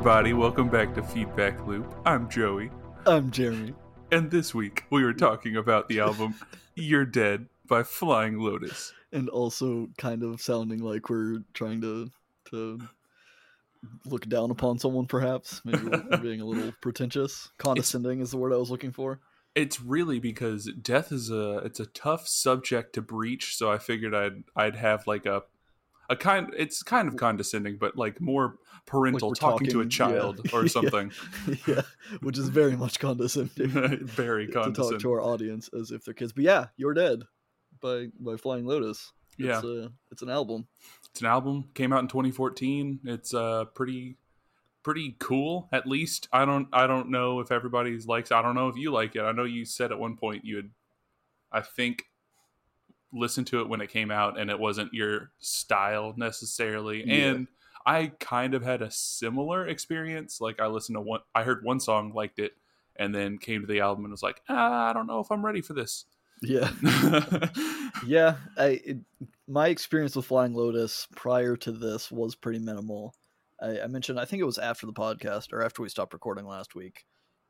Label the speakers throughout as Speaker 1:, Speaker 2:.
Speaker 1: Everybody, welcome back to Feedback Loop. I'm Joey,
Speaker 2: I'm Jeremy.
Speaker 1: and this week we were talking about the album You're Dead by Flying Lotus.
Speaker 2: And also kind of sounding like we're trying to to look down upon someone perhaps. Maybe we're being a little pretentious. Condescending is the word I was looking for.
Speaker 1: It's really because death is a it's a tough subject to breach, so I figured I'd I'd have like a a kind it's kind of condescending, but like more parental
Speaker 2: we're
Speaker 1: talking, to a
Speaker 2: talking- yeah.
Speaker 1: child or something.
Speaker 2: yeah, which is very much condescending
Speaker 1: Very condescending
Speaker 2: to talk to our audience as if they're kids. But yeah, You're Dead by by Flying Lotus.
Speaker 1: Yeah.
Speaker 2: It's, uh, it's an album.
Speaker 1: It's an album came out in 2014. It's uh pretty pretty cool at least. I don't I don't know if everybody's likes I don't know if you like it. I know you said at one point you had I think listened to it when it came out and it wasn't your style necessarily.
Speaker 2: Yeah.
Speaker 1: And I kind of had a similar experience. Like I listened to one I heard one song, liked it, and then came to the album and was like, ah, I don't know if I'm ready for this.
Speaker 2: Yeah. yeah i it, my experience with flying lotus prior to this was pretty minimal I, I mentioned i think it was after the podcast or after we stopped recording last week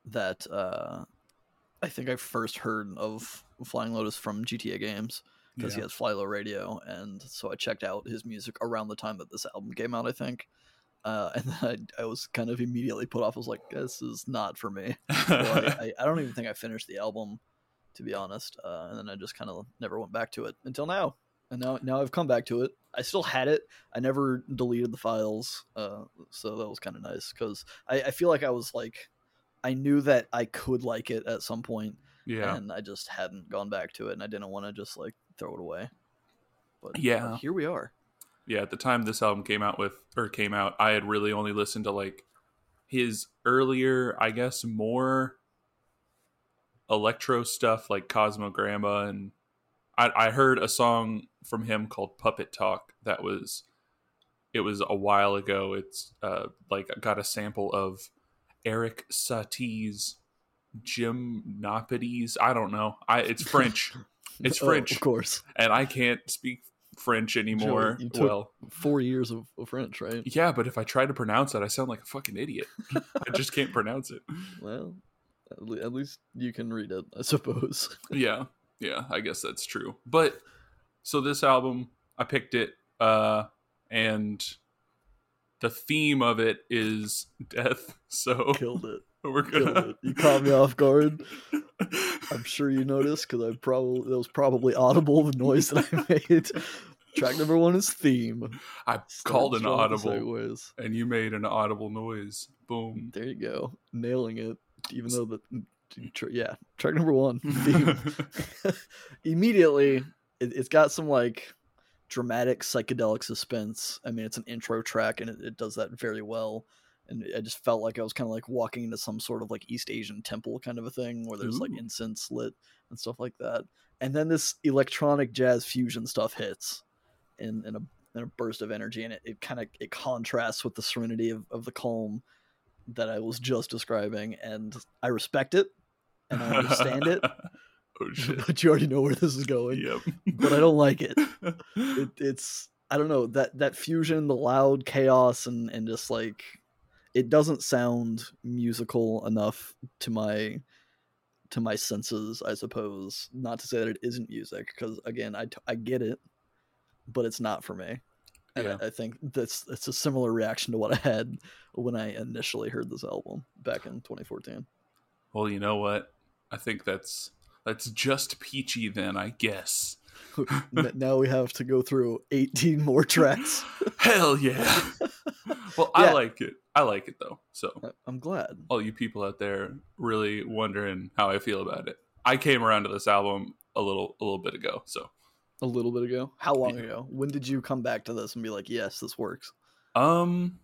Speaker 2: that uh i think i first heard of flying lotus from gta games because he has FlyLo radio and so i checked out his music around the time that this album came out i think uh, and then I, I was kind of immediately put off. I was like, "This is not for me." So I, I, I don't even think I finished the album, to be honest. Uh, and then I just kind of never went back to it until now. And now, now I've come back to it. I still had it. I never deleted the files, uh, so that was kind of nice because I, I feel like I was like, I knew that I could like it at some point,
Speaker 1: yeah.
Speaker 2: and I just hadn't gone back to it, and I didn't want to just like throw it away. But uh,
Speaker 1: Yeah.
Speaker 2: here we are.
Speaker 1: yeah at the time this album came out with or came out i had really only listened to like his earlier i guess more electro stuff like cosmogramma and i, I heard a song from him called puppet talk that was it was a while ago it's uh like got a sample of eric satie's gymnopedies i don't know i it's french it's
Speaker 2: Oh,
Speaker 1: french
Speaker 2: of course.
Speaker 1: and i can't speak french anymore
Speaker 2: you took-
Speaker 1: well
Speaker 2: Four years of, of French, right?
Speaker 1: yeah, but if I try to pronounce it, I sound like a fucking idiot. I just can't pronounce it.
Speaker 2: Well, at, le- at least you can read it, I suppose.
Speaker 1: Yeah, yeah, I guess that's true. But so this album, I picked it, uh, and the theme of it is death. So
Speaker 2: Killed it.
Speaker 1: we're gonna.
Speaker 2: You caught me off guard. I'm sure you noticed because I probably that was probably audible the noise that I made. Track number one is theme.
Speaker 1: I
Speaker 2: Start
Speaker 1: called an
Speaker 2: strong with the
Speaker 1: audible, and you made an audible noise. Boom.
Speaker 2: There you go, nailing it. Even though the yeah, track number one theme. Immediately, it, it's got some like dramatic psychedelic suspense. I mean, it's an intro track, and it, it does that very well. And I just felt like I was kind of like walking into some sort of like East Asian temple kind of a thing where there's like incense lit and stuff like that. And then this electronic jazz fusion stuff hits in, in a in a burst of energy, and it, it kind of it contrasts with the serenity of, of the calm that I was just describing, and I respect it and I understand it,
Speaker 1: oh shit.
Speaker 2: but you already know where this is going.
Speaker 1: Yep.
Speaker 2: But I don't like it. it. It's I don't know that that fusion, the loud chaos, and and just like it doesn't sound musical enough to my to my senses. I suppose not to say that it isn't music, because again, I t- I get it, but it's not for me. And
Speaker 1: Yeah.
Speaker 2: I, I think that's it's a similar reaction to what I had when I initially heard this album back in 2014.
Speaker 1: Well, you know what? I think that's that's just peachy then, I guess.
Speaker 2: Now we have to go through 18 more tracks.
Speaker 1: Hell yeah. well,
Speaker 2: Yeah.
Speaker 1: I like it. I like it though. So,
Speaker 2: I'm glad.
Speaker 1: all you people out there really wondering how I feel about it. I came around to this album a little a little bit ago. So,
Speaker 2: A little bit ago. How long
Speaker 1: Yeah.
Speaker 2: ago? When did you come back to this and be like, yes, this works?
Speaker 1: um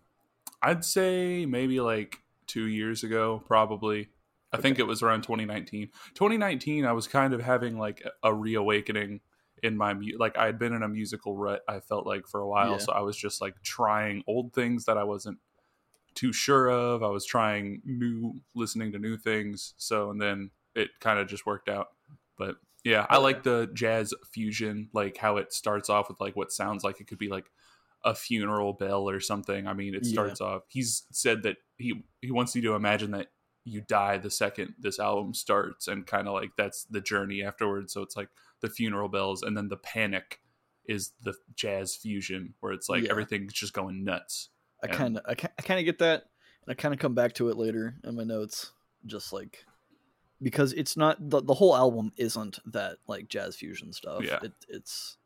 Speaker 1: I'd say maybe like 2 years ago probably. I think it was around 2019. 2019 I was kind of having like a reawakening in my mu- like I had been in a musical rut I felt like for a while
Speaker 2: Yeah.
Speaker 1: so I was just like trying old things that I wasn't too sure of I was trying new listening to new things so and then it kind of just worked out but yeah I like the jazz fusion like how it starts off with like what sounds like it could be like a funeral bell or something. I mean, it
Speaker 2: Yeah.
Speaker 1: starts off. He's said that he he wants you to imagine that you die the second this album starts, and kind of like that's the journey afterwards. So it's like the funeral bells, and then the panic is the jazz fusion, where it's like
Speaker 2: Yeah.
Speaker 1: everything's just going nuts.
Speaker 2: I kind of I, I kind of get that, and I kind of come back to it later in my notes, just like because it's not the the whole album isn't that like jazz fusion stuff.
Speaker 1: Yeah.
Speaker 2: It, it's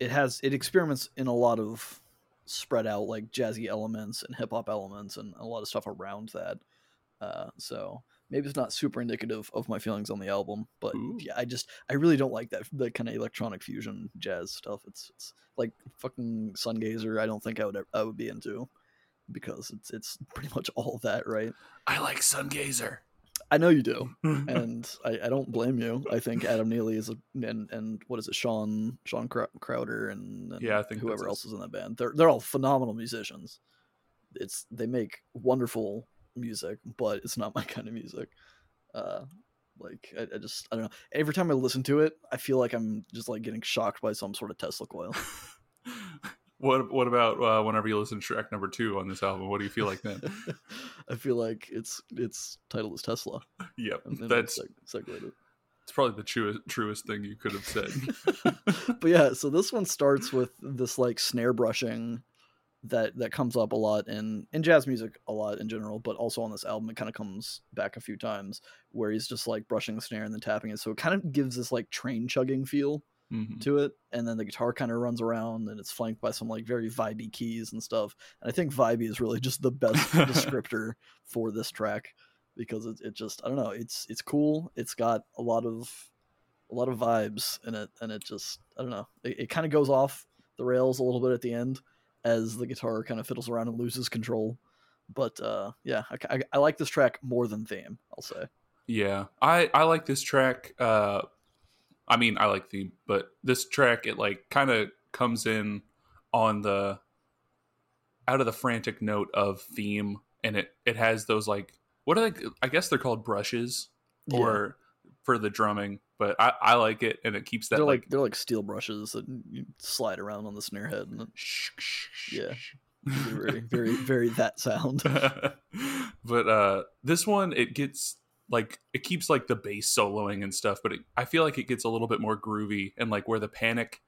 Speaker 2: it has it experiments in a lot of spread out like jazzy elements and hip hop elements and a lot of stuff around that. Uh, so maybe it's not super indicative of my feelings on the album, but
Speaker 1: Ooh.
Speaker 2: yeah, I just I really don't like that that kind of electronic fusion jazz stuff. It's it's like fucking Sungazer. I don't think I would I would be into because it's it's pretty much all that, right?
Speaker 1: I like Sungazer.
Speaker 2: I know you do, and I, I don't blame you. I think Adam Neely is a and and what is it, Sean Shawn Crowder and, and
Speaker 1: Yeah, I think
Speaker 2: whoever else is in that band. They're they're all phenomenal musicians. It's they make wonderful music, but it's not my kind of music. Uh, like I, I just I don't know. Every time I listen to it, I feel like I'm just like getting shocked by some sort of Tesla coil.
Speaker 1: what what about uh, whenever you listen to track number two on this album? What do you feel like then?
Speaker 2: I feel like it's its title is Tesla.
Speaker 1: yep, that's
Speaker 2: seg-
Speaker 1: it's probably the truest truest thing you could have said.
Speaker 2: but yeah, so this one starts with this like snare brushing that that comes up a lot in in jazz music a lot in general, but also on this album it kind of comes back a few times where he's just like brushing the snare and then tapping it. So it kind of gives this like train chugging feel
Speaker 1: Mhm.
Speaker 2: to it, and then the guitar kind of runs around and it's flanked by some like very vibey keys and stuff. And I think vibey is really just the best descriptor for this track because it, it just I don't know it's it's cool. It's got a lot of a lot of vibes in it, and it just I don't know it, it kind of goes off the rails a little bit at the end as the guitar kind of fiddles around and loses control. But uh, yeah, I, I, I like this track more than theme. I'll say.
Speaker 1: Yeah, I I like this track. Uh, I mean, I like theme, but this track it like kind of comes in on the out of the frantic note of theme, and it it has those like what are they? I guess they're called brushes
Speaker 2: Yeah.
Speaker 1: or for the drumming, but I I like it, and it keeps that
Speaker 2: they're like,
Speaker 1: like.
Speaker 2: they're like steel brushes that you slide around on the snare head, and Yeah. it's very very very that sound.
Speaker 1: but uh this one it gets like it keeps like the bass soloing and stuff but it, i feel like it gets a little bit more groovy and like where the panic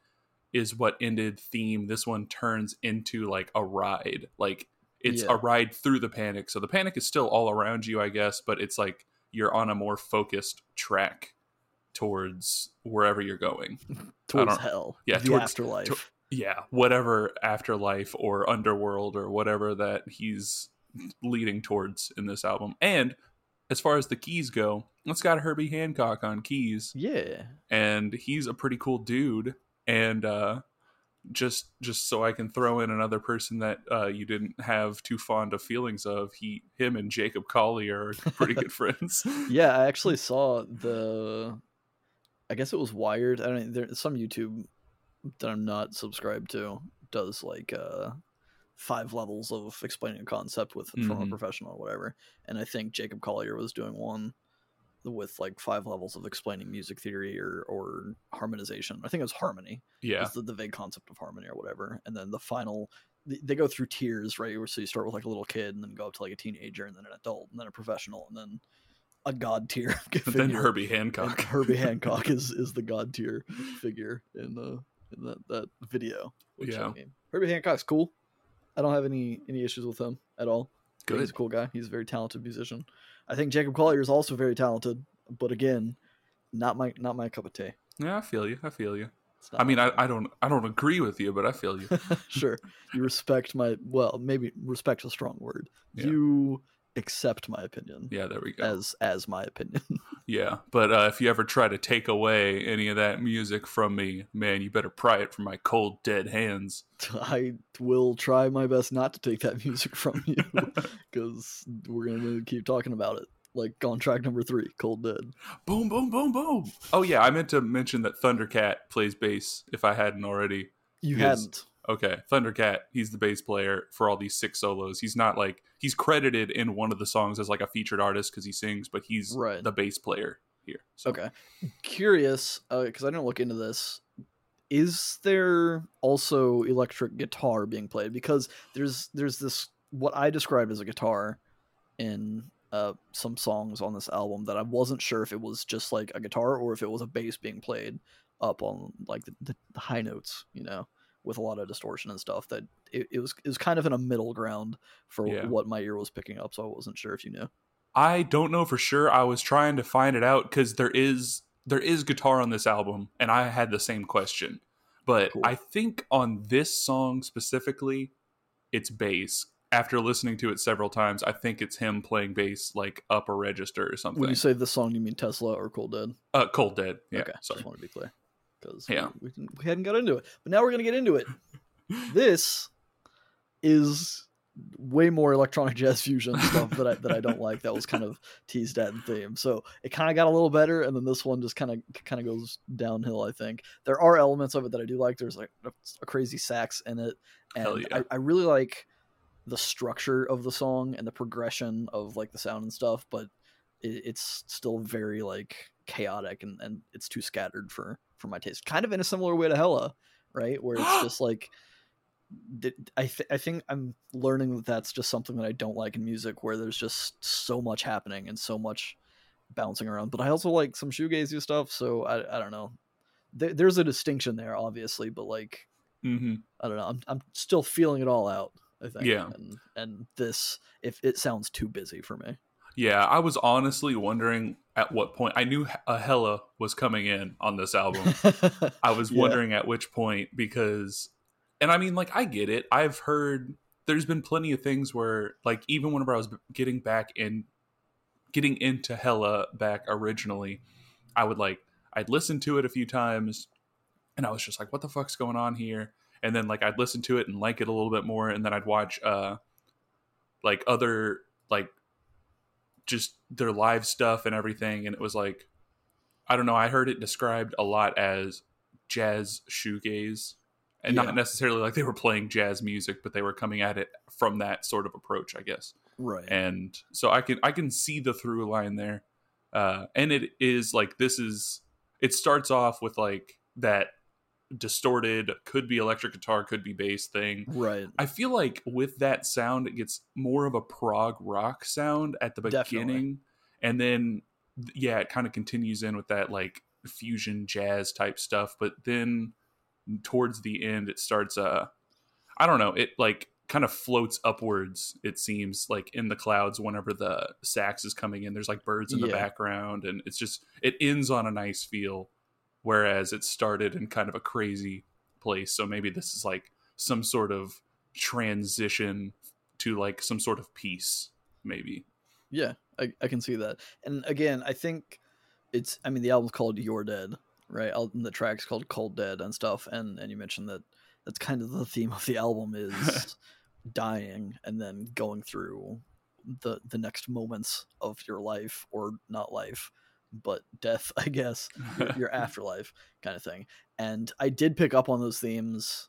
Speaker 1: is what ended theme this one turns into like a ride like it's
Speaker 2: Yeah.
Speaker 1: a ride through the panic so the panic is still all around you i guess but it's like you're on a more focused track towards wherever you're going
Speaker 2: towards hell,
Speaker 1: yeah, towards-
Speaker 2: afterlife.
Speaker 1: to- yeah whatever afterlife or underworld or whatever that he's leading towards in this album and as far as the keys go it's got herbie hancock on keys
Speaker 2: yeah,
Speaker 1: and he's a pretty cool dude and uh just just so i can throw in another person that uh you didn't have too fond of feelings of he him and jacob collier are pretty good friends
Speaker 2: yeah. I actually saw the. I guess it was Wired. I don't. know, There's some YouTube that I'm not subscribed to does like uh five levels of explaining a concept with from a
Speaker 1: Mhm.
Speaker 2: professional or whatever. And I think Jacob Collier was doing one with like five levels of explaining music theory or or harmonization. I think it was harmony.
Speaker 1: yeah
Speaker 2: is the, the vague concept of harmony or whatever and then the final they, they go through tiers right so you start with like a little kid and then go up to like a teenager and then an adult and then a professional and then a god tier
Speaker 1: then herbie
Speaker 2: And
Speaker 1: hancock
Speaker 2: herbie hancock is is the god tier figure in the in that that video which
Speaker 1: Yeah.
Speaker 2: i mean herbie hancock's cool. I don't have any any issues with him at all. Think he's a cool guy. He's a very talented musician. I think jacob collier is also very talented but again not my not my cup of tea.
Speaker 1: Yeah i feel you. I feel you. I mean, I, I don't I don't agree with you, but I feel you.
Speaker 2: sure. You respect my well, maybe respect a strong word.
Speaker 1: Yeah.
Speaker 2: You accept my opinion
Speaker 1: Yeah, there we go.
Speaker 2: as as my opinion.
Speaker 1: yeah, but uh, if you ever try to take away any of that music from me, man, you better pry it from my cold, dead hands.
Speaker 2: I will try my best not to take that music from you because we're gonna keep talking about it. Like on track number three, Cold Dead.
Speaker 1: boom, boom, boom, boom. Oh yeah, I meant to mention that Thundercat plays bass. If I hadn't already.
Speaker 2: You hadn't.
Speaker 1: Okay, Thundercat. He's the bass player for all these six solos. He's not like he's credited in one of the songs as like a featured artist because he sings, but he's
Speaker 2: Right.
Speaker 1: the bass player here. So,
Speaker 2: Okay. Curious, because I didn't look into this. is there also electric guitar being played? Because there's there's this what I described as a guitar in uh, some songs on this album that I wasn't sure if it was just like a guitar or if it was a bass being played up on like the, the high notes, you know, with a lot of distortion and stuff. That it, it was it was kind of in a middle ground for
Speaker 1: Yeah.
Speaker 2: what my ear was picking up, so I wasn't sure if you knew.
Speaker 1: I don't know for sure. I was trying to find it out because there is there is guitar on this album, and I had the same question. But
Speaker 2: Cool.
Speaker 1: I think on this song specifically, it's bass. After listening to it several times, I think it's him playing bass like up a register or something.
Speaker 2: When you say the song, you mean Tesla or Cold Dead?
Speaker 1: uh, Cold Dead. Yeah,
Speaker 2: okay,
Speaker 1: sorry.
Speaker 2: just want to be clear because
Speaker 1: Yeah.
Speaker 2: we, we, we hadn't got into it, but now we're gonna get into it. this is way more electronic jazz fusion stuff that I that I don't like. That was kind of teased at in theme. So it kind of got a little better, and then this one just kind of kind of goes downhill. I think there are elements of it that I do like. There's like a, a crazy sax in it, and
Speaker 1: yeah.
Speaker 2: I, I really like the structure of the song and the progression of like the sound and stuff. But it, it's still very like chaotic and, and it's too scattered for for my taste. Kind of in a similar way to Hella, right? Where it's just like I th- I think I'm learning that that's just something that I don't like in music, where there's just so much happening and so much bouncing around. But I also like some shoegazy stuff, so I I don't know. There, there's a distinction there, obviously, but like
Speaker 1: hmm
Speaker 2: I don't know. I'm I'm still feeling it all out. I think.
Speaker 1: Yeah.
Speaker 2: And and this, if it sounds too busy for me.
Speaker 1: Yeah, I was honestly wondering at what point I knew a Hella was coming in on this album. I was
Speaker 2: Yeah.
Speaker 1: wondering at which point because, and I mean, like, I get it. I've heard there's been plenty of things where, like, even whenever I was getting back in, getting into Hella back originally, I would like, I'd listen to it a few times and I was just like, what the fuck's going on here? And then, like, I'd listen to it and like it a little bit more. And then I'd watch, uh, like, other, like, just their live stuff and everything. And it was like, I don't know. I heard it described a lot as jazz shoegaze, and
Speaker 2: Yeah.
Speaker 1: not necessarily like they were playing jazz music, but they were coming at it from that sort of approach, I guess.
Speaker 2: right.
Speaker 1: And so I can I can see the through line there, uh, and it is like this is it starts off with like that distorted could be electric guitar, could be bass thing,
Speaker 2: right.
Speaker 1: I feel like with that sound, it gets more of a prog rock sound at the
Speaker 2: Definitely.
Speaker 1: beginning, and then yeah, it kind of continues in with that like fusion jazz type stuff. But then towards the end, it starts. Uh, I don't know. It like kind of floats upwards. It seems like in the clouds whenever the sax is coming in. There's like birds in the background, and it's just it ends on a nice feel, whereas it started in kind of a crazy place. So maybe this is like some sort of transition to like some sort of peace, maybe.
Speaker 2: Yeah, I, I can see that. And again, I think it's. I mean, the album's called "You're Dead," right? And the track's called "Cold Dead" and stuff. And and you mentioned that that's kind of the theme of the album is dying and then going through the the next moments of your life or not life, but death, I guess. your, your afterlife kind of thing. And I did pick up on those themes,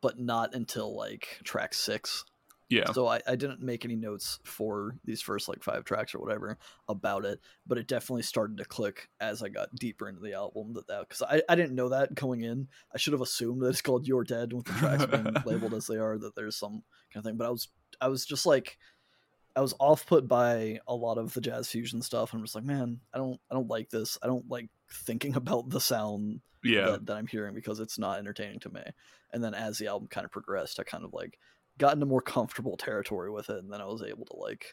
Speaker 2: but not until like track six.
Speaker 1: yeah,
Speaker 2: So I, I didn't make any notes for these first like five tracks or whatever about it, but it definitely started to click as I got deeper into the album that that because I, I didn't know that going in. I should have assumed that it's called You're Dead with the tracks being labeled as they are that there's some kind of thing. But I was I was just like I was off put by a lot of the jazz fusion stuff and I'm just like, man, I don't I don't like this. I don't like thinking about the sound
Speaker 1: yeah,
Speaker 2: that, that I'm hearing because it's not entertaining to me. And then as the album kind of progressed, I kind of like got into more comfortable territory with it, and then I was able to like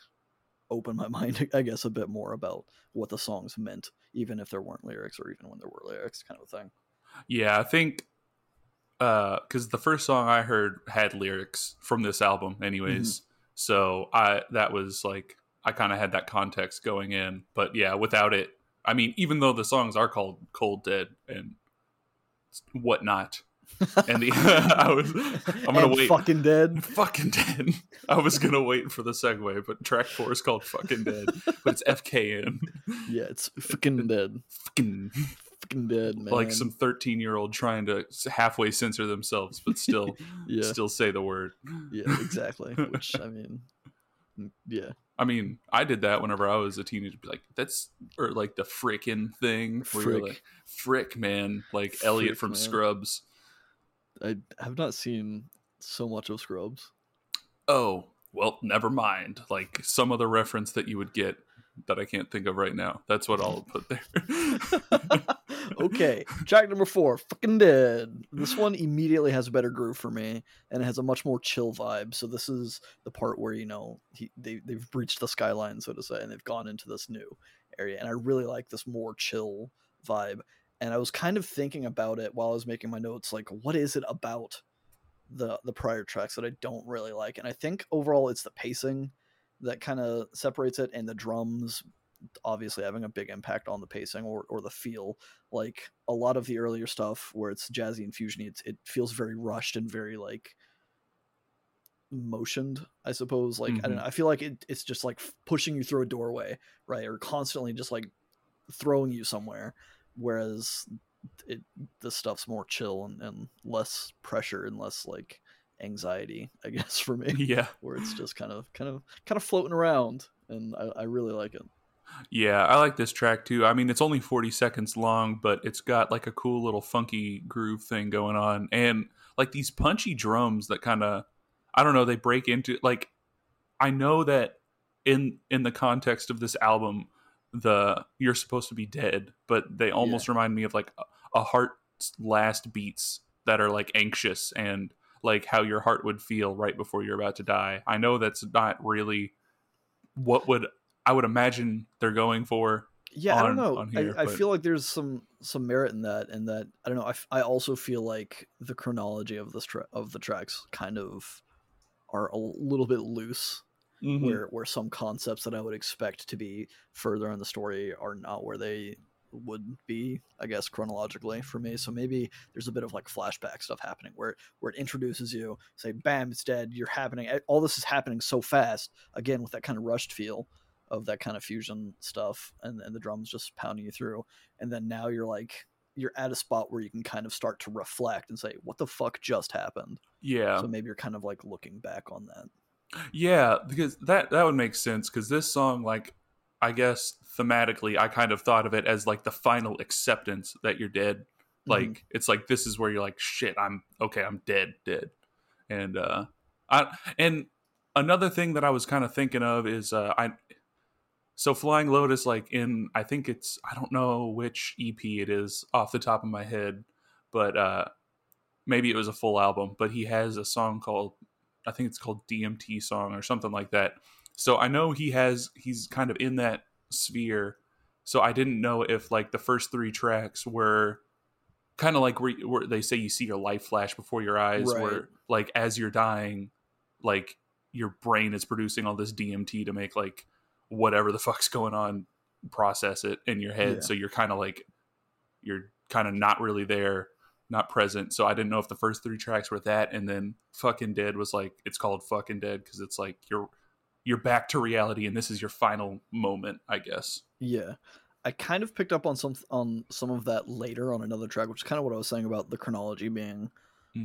Speaker 2: open my mind, I guess, a bit more about what the songs meant, even if there weren't lyrics or even when there were lyrics, kind of a thing.
Speaker 1: yeah. I think uh, because the first song I heard had lyrics from this album, anyways. Mm-hmm. So I that was like I kind of had that context going in, but yeah, without it, I mean, even though the songs are called "Cold Dead" and whatnot, and the I was I'm gonna
Speaker 2: And
Speaker 1: wait.
Speaker 2: Fucking dead.
Speaker 1: Fucking dead. I was gonna wait for the segue, but track four is called "Fucking Dead," but it's FKN.
Speaker 2: Yeah, it's fucking dead.
Speaker 1: Fucking
Speaker 2: Fucking dead, man.
Speaker 1: like some 13 year old trying to halfway censor themselves, but still
Speaker 2: yeah,
Speaker 1: still say the word.
Speaker 2: yeah, exactly. Which I mean, Mm, Yeah.
Speaker 1: I mean, I did that whenever I was a teenager. Like, that's or like the frickin' thing. Where you're
Speaker 2: Frick.
Speaker 1: like, frick, man, like Elliot from
Speaker 2: man.
Speaker 1: Scrubs.
Speaker 2: I have not seen so much of Scrubs.
Speaker 1: Oh, well, never mind. Like some other reference that you would get that I can't think of right now. That's what I'll put there.
Speaker 2: okay, track number four, fucking dead. This one immediately has a better groove for me, and it has a much more chill vibe. So this is the part where you know he, they they've breached the skyline, so to say, and they've gone into this new area, and I really like this more chill vibe. And I was kind of thinking about it while I was making my notes, like what is it about the the prior tracks that I don't really like? And I think overall it's the pacing that kind of separates it, and the drums obviously having a big impact on the pacing or, or the feel. Like a lot of the earlier stuff where it's jazzy and fusiony it's, it feels very rushed and very like motioned i suppose. Like i don't mm-hmm. know i feel like it, it's just like pushing you through a doorway right or constantly just like throwing you somewhere whereas it this stuff's more chill and, and less pressure and less like anxiety i guess for me
Speaker 1: yeah.
Speaker 2: where it's just kind of kind of kind of floating around and i, I really like it
Speaker 1: Yeah, I like this track too. I mean, it's only 40 seconds long, but it's got like a cool little funky groove thing going on and like these punchy drums that kind of I don't know, they break into like I know that in in the context of this album the you're supposed to be dead, but they almost remind me of like a, a heart's last beats that are like anxious and like how your heart would feel right before you're about to die. I know that's not really what would I would imagine they're going for.
Speaker 2: yeah i don't know
Speaker 1: here,
Speaker 2: I, I feel like there's some some merit in that and that i don't know I, f- I also feel like the chronology of this tra- of the tracks kind of are a little bit loose
Speaker 1: Mhm.
Speaker 2: where where some concepts that i would expect to be further in the story are not where they would be i guess chronologically for me. So maybe there's a bit of like flashback stuff happening where where it introduces you say bam it's dead you're happening. All this is happening so fast again with that kind of rushed feel of that kind of fusion stuff and, and the drums just pounding you through. And then now you're like you're at a spot where you can kind of start to reflect and say what the fuck just happened?
Speaker 1: Yeah.
Speaker 2: so maybe you're kind of like looking back on that.
Speaker 1: Yeah, because that that would make sense because this song, like, I guess thematically, I kind of thought of it as like the final acceptance that you're dead. Like,
Speaker 2: Mhm.
Speaker 1: it's like this is where you're like, shit, I'm okay, I'm dead, dead. And uh, I and another thing that I was kind of thinking of is uh, I. So Flying Lotus, like in, I think it's I don't know which EP it is off the top of my head, but uh, maybe it was a full album. But he has a song called I think it's called DMT song or something like that. So I know he has he's kind of in that sphere. So I didn't know if like the first three tracks were kind of like where, where they say you see your life flash before your eyes,
Speaker 2: Right.
Speaker 1: where like as you're dying, like your brain is producing all this DMT to make like whatever the fuck's going on process it in your head.
Speaker 2: Yeah.
Speaker 1: So you're kind of like you're kind of not really there not present. So I didn't know if the first three tracks were that, and then "Fucking Dead" was like it's called "Fucking Dead" because it's like you're you're back to reality, and this is your final moment, I guess.
Speaker 2: Yeah. I kind of picked up on some on some of that later on another track, which is kind of what I was saying about the chronology being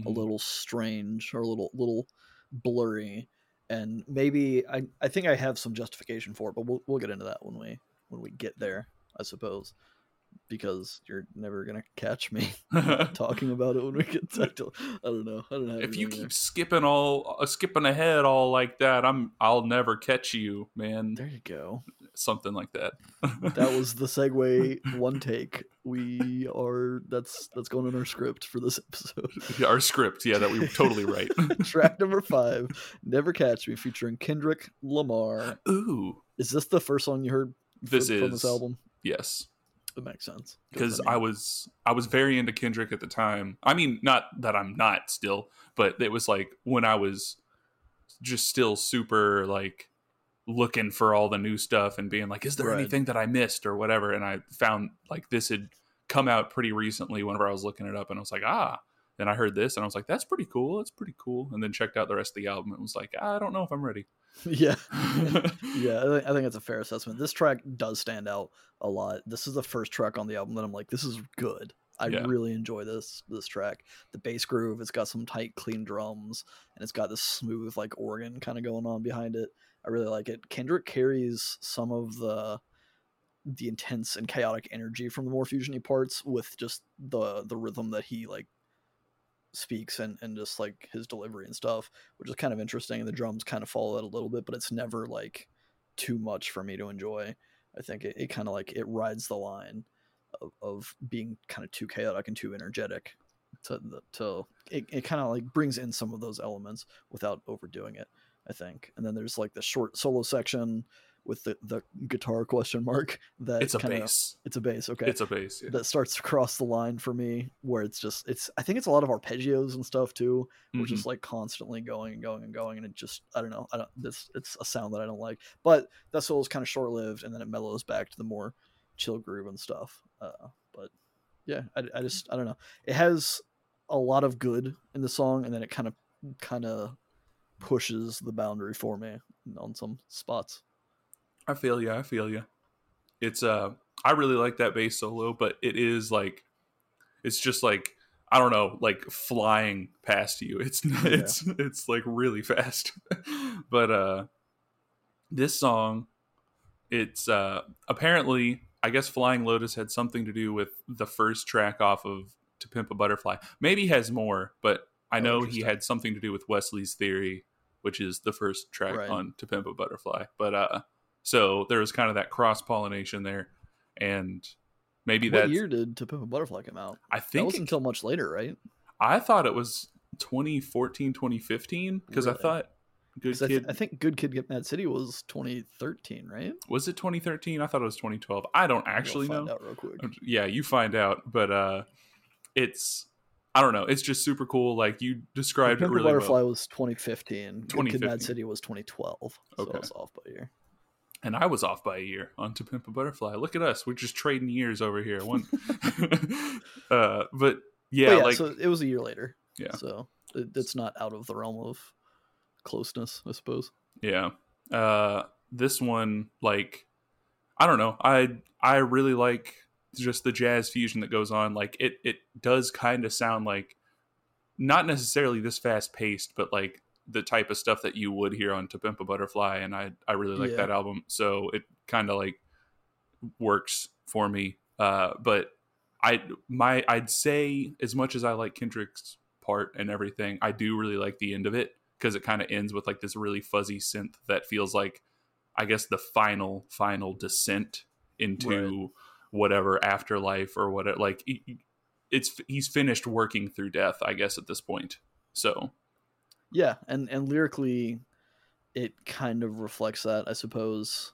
Speaker 2: a
Speaker 1: Mhm.
Speaker 2: little strange or a little little blurry. And maybe I, I think I have some justification for it, but we'll we'll get into that when we when we get there, I suppose. Because you're never gonna catch me talking about it when we get to I don't know. I don't know.
Speaker 1: if you keep skipping all uh, skipping ahead all like that, I'm I'll never catch you, man.
Speaker 2: there you go.
Speaker 1: Something like that.
Speaker 2: That was the segue one take. We are that's that's going in our script for this episode.
Speaker 1: our script. Yeah, that we were totally right.
Speaker 2: Track number five, "Never Catch Me," featuring Kendrick Lamar.
Speaker 1: Ooh,
Speaker 2: Is this the first song you heard
Speaker 1: this
Speaker 2: from,
Speaker 1: is
Speaker 2: from this album?
Speaker 1: Yes,
Speaker 2: It makes sense
Speaker 1: because I was I was very into Kendrick at the time. I mean, not that I'm not still, but it was like when I was just still super like looking for all the new stuff and being like, is there
Speaker 2: Right.
Speaker 1: anything that I missed or whatever? And I found like this had come out pretty recently whenever I was looking it up, and I was like, ah. Then I heard this and I was like, that's pretty cool. That's pretty cool. And then checked out the rest of the album and was like, I don't know if I'm ready.
Speaker 2: yeah, yeah. I think, I think that's a fair assessment. This track does stand out a lot. This is the first track on the album that I'm like, this is good. I
Speaker 1: Yeah.
Speaker 2: really enjoy this this track. The bass groove, it's got some tight, clean drums, and it's got this smooth like organ kind of going on behind it. I really like it. Kendrick carries some of the the intense and chaotic energy from the more fusiony parts with just the the rhythm that he like speaks and and just like his delivery and stuff, which is kind of interesting. And the drums kind of follow that a little bit, but it's never like too much for me to enjoy. I think it, it kind of like it rides the line of, of being kind of too chaotic and too energetic to the to it, it kind of like brings in some of those elements without overdoing it i think and then there's like the short solo section with the the guitar question mark that
Speaker 1: It's a
Speaker 2: kinda-
Speaker 1: bass.
Speaker 2: it's a bass okay
Speaker 1: It's a bass. Yeah.
Speaker 2: that starts to cross the line for me where it's just it's i think it's a lot of arpeggios and stuff too which
Speaker 1: Mhm.
Speaker 2: is like constantly going and going and going and it just i don't know i don't this it's a sound that i don't like but that solo is kind of short lived and then it mellows back to the more chill groove and stuff uh but yeah I, I just i don't know it has a lot of good in the song and then it kind of kind of pushes the boundary for me on some spots
Speaker 1: I feel you. I feel you. It's uh, I really like that bass solo, but it is like, it's just like I don't know, like flying past you. It's it's it's like really fast. but uh, this song, it's uh, apparently I guess Flying Lotus had something to do with the first track off of To Pimp a Butterfly. Maybe has more, but I
Speaker 2: Oh,
Speaker 1: know he had something to do with Wesley's Theory, which is the first track
Speaker 2: Right.
Speaker 1: on To Pimp a Butterfly. But uh, so there was kind of that cross pollination there, and maybe that
Speaker 2: year did to pimp a butterfly come out
Speaker 1: I
Speaker 2: that
Speaker 1: think
Speaker 2: wasn't until much later right
Speaker 1: I thought it was 2014, 2015 because I
Speaker 2: Really?
Speaker 1: thought Good
Speaker 2: 'Cause I, th-
Speaker 1: Kid
Speaker 2: I think good kid get mad city was 2013 right
Speaker 1: was it 2013? I thought it was 2012. I don't actually
Speaker 2: find
Speaker 1: know.
Speaker 2: out real quick
Speaker 1: Yeah, you find out, but uh it's I don't know. It's just super cool. Like you described it
Speaker 2: Pimp a
Speaker 1: really
Speaker 2: Butterfly
Speaker 1: well.
Speaker 2: was 2015. Good Kid,
Speaker 1: 2015.
Speaker 2: Mad City was 2012. So
Speaker 1: Okay.
Speaker 2: I was off by a year.
Speaker 1: And I was off by a year on To Pimp a Butterfly. Look at us. We're just trading years over here. One uh but yeah,
Speaker 2: But yeah,
Speaker 1: like
Speaker 2: so it was a year later.
Speaker 1: Yeah.
Speaker 2: So it, it's not out of the realm of closeness, I suppose.
Speaker 1: Yeah. Uh this one like I don't know. I I really like just the jazz fusion that goes on. Like it it does kind of sound like not necessarily this fast paced, but like the type of stuff that you would hear on To Pimp a Butterfly and I I really like
Speaker 2: Yeah.
Speaker 1: that album. So it kind of like works for me. Uh but I my I'd say as much as I like Kendrick's part and everything, I do really like the end of it because it kind of ends with like this really fuzzy synth that feels like I guess the final final descent into whatever afterlife or what like he- he- it's he's finished working through death I guess at this point. So
Speaker 2: Yeah, and and lyrically, it kind of reflects that, I suppose.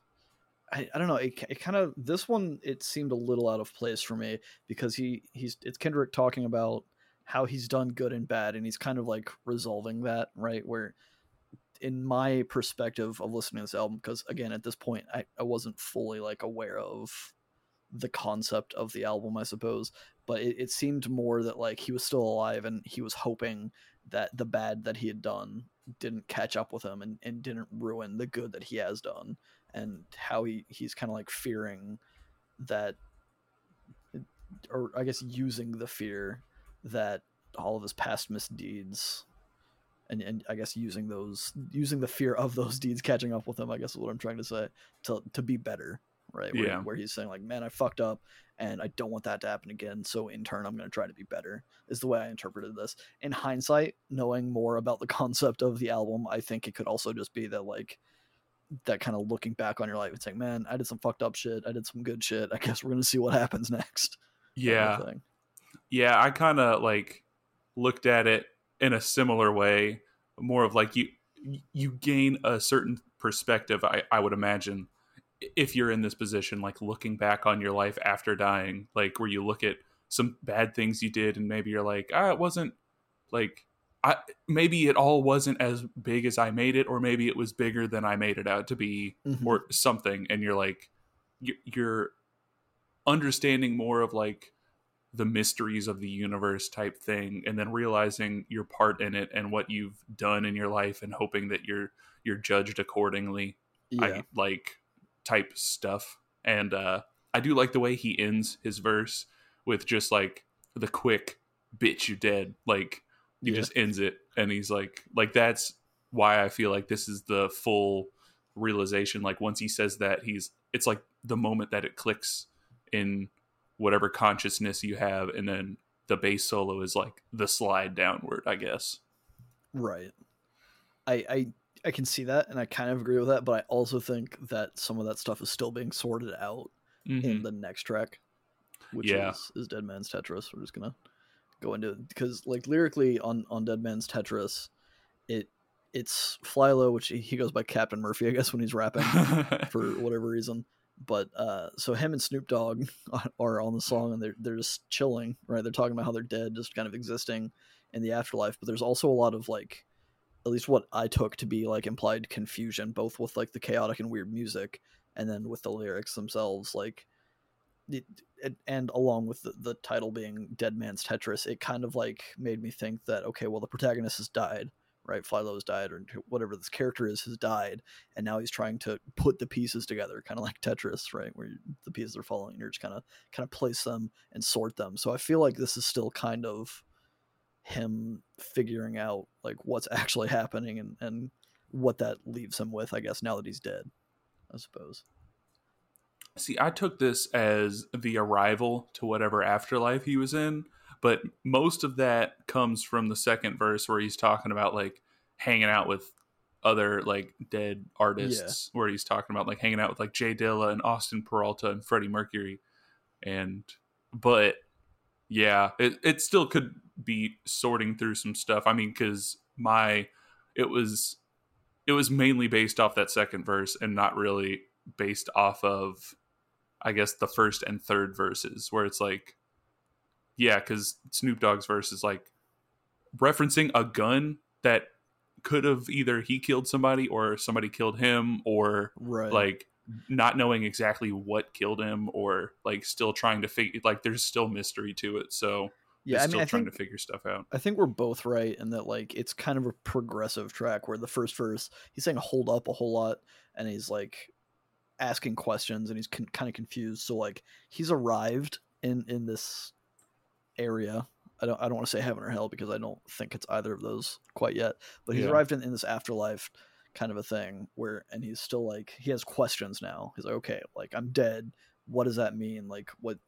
Speaker 2: I, I don't know. It, it kind of this one it seemed a little out of place for me because he he's it's Kendrick talking about how he's done good and bad, and he's kind of like resolving that right where. In my perspective of listening to this album, because again, at this point, I, I wasn't fully like aware of the concept of the album, I suppose, but it, it seemed more that like he was still alive and he was hoping that the bad that he had done didn't catch up with him and, and didn't ruin the good that he has done and how he he's kind of like fearing that or i guess using the fear that all of his past misdeeds and, and i guess using those using the fear of those deeds catching up with him i guess is what i'm trying to say to to be better right where,
Speaker 1: Yeah.
Speaker 2: where he's saying like man i fucked up and i don't want that to happen again so in turn i'm going to try to be better is the way i interpreted this. In hindsight knowing more about the concept of the album i think it could also just be that like that kind of looking back on your life and saying man i did some fucked up shit i did some good shit i guess we're going to see what happens next kind of
Speaker 1: yeah, yeah, I kind of like looked at it in a similar way, more of like you you gain a certain perspective. I I would imagine if you're in this position, like looking back on your life after dying, like where you look at some bad things you did, and maybe you're like, ah, it wasn't like. I, maybe it all wasn't as big as I made it, or maybe it was bigger than I made it out to be,
Speaker 2: Mhm.
Speaker 1: or something and you're like you- you're understanding more of like the mysteries of the universe type thing and then realizing your part in it and what you've done in your life and hoping that you're you're judged accordingly
Speaker 2: yeah
Speaker 1: I, like type stuff and uh i do like the way he ends his verse with just like the quick bitch you dead like he
Speaker 2: Yeah.
Speaker 1: just ends it and he's like like that's why i feel like this is the full realization like once he says that he's it's like the moment that it clicks in whatever consciousness you have and then the bass solo is like the slide downward i guess
Speaker 2: Right. I I I can see that and I kind of agree with that, but I also think that some of that stuff is still being sorted out in
Speaker 1: Mhm.
Speaker 2: the next track, which
Speaker 1: Yeah.
Speaker 2: is, is Dead Man's Tetris. We're just gonna go into it because like lyrically on on Dead Man's Tetris, it it's Flylo, which he, he goes by Captain Murphy, I guess, when he's rapping for whatever reason. But uh, so him and Snoop Dogg are on the song and they're they're just chilling, right? They're talking about how they're dead, just kind of existing in the afterlife. But there's also a lot of like, at least what I took to be like implied confusion, both with like the chaotic and weird music, and then with the lyrics themselves, like. It, it, and along with the, the title being Dead Man's Tetris, it kind of like made me think that okay, well the protagonist has died, right? Flylo's died, or whatever this character is has died, and now he's trying to put the pieces together, kind of like Tetris, right? Where you, the pieces are falling, and you're just kind of kind of place them and sort them. So I feel like this is still kind of him figuring out like what's actually happening and and what that leaves him with. I guess now that he's dead, I suppose.
Speaker 1: See, I took this as the arrival to whatever afterlife he was in, but most of that comes from the second verse where he's talking about like hanging out with other like dead artists, where he's talking about like hanging out with like Jay Dilla and Austin Peralta and Freddie Mercury, and but yeah, it it still could be sorting through some stuff. I mean, because my it was it was mainly based off that second verse and not really based off of I guess the first and third verses where it's like yeah, because Snoop Dogg's verse is like referencing a gun that could have either he killed somebody or somebody killed him or
Speaker 2: Right.
Speaker 1: like not knowing exactly what killed him or like still trying to figure like there's still mystery to it so
Speaker 2: yeah, I
Speaker 1: still
Speaker 2: mean, I
Speaker 1: trying
Speaker 2: think
Speaker 1: to figure stuff out
Speaker 2: I think we're both right in that like it's kind of a progressive track where the first verse he's saying hold up a whole lot and he's like asking questions and he's con- kind of confused. So like he's arrived in in this area. I don't I don't want to say heaven or hell because I don't think it's either of those quite yet. But he's
Speaker 1: Yeah.
Speaker 2: arrived in, in this afterlife kind of a thing where and he's still like he has questions now. He's like okay, like I'm dead. What does that mean? Like what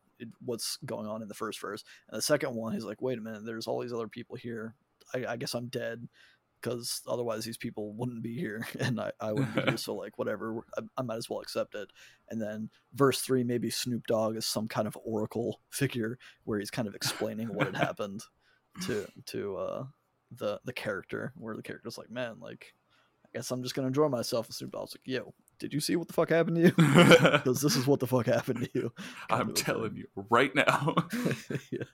Speaker 2: what's going on in the first verse? And the second one, he's like, wait a minute, there's all these other people here. I, I guess I'm dead because otherwise these people wouldn't be here and I, I wouldn't be here. So, like, whatever, I, I might as well accept it. And then verse three, maybe Snoop Dogg is some kind of oracle figure where he's kind of explaining what had happened to to uh, the the character, where the character's like, man, like, I guess I'm just gonna enjoy myself. And Snoop Dogg's like, yo, did you see what the fuck happened to you? Because this is what the fuck happened to you. kind
Speaker 1: i'm
Speaker 2: of a thing.
Speaker 1: telling you right now
Speaker 2: yeah.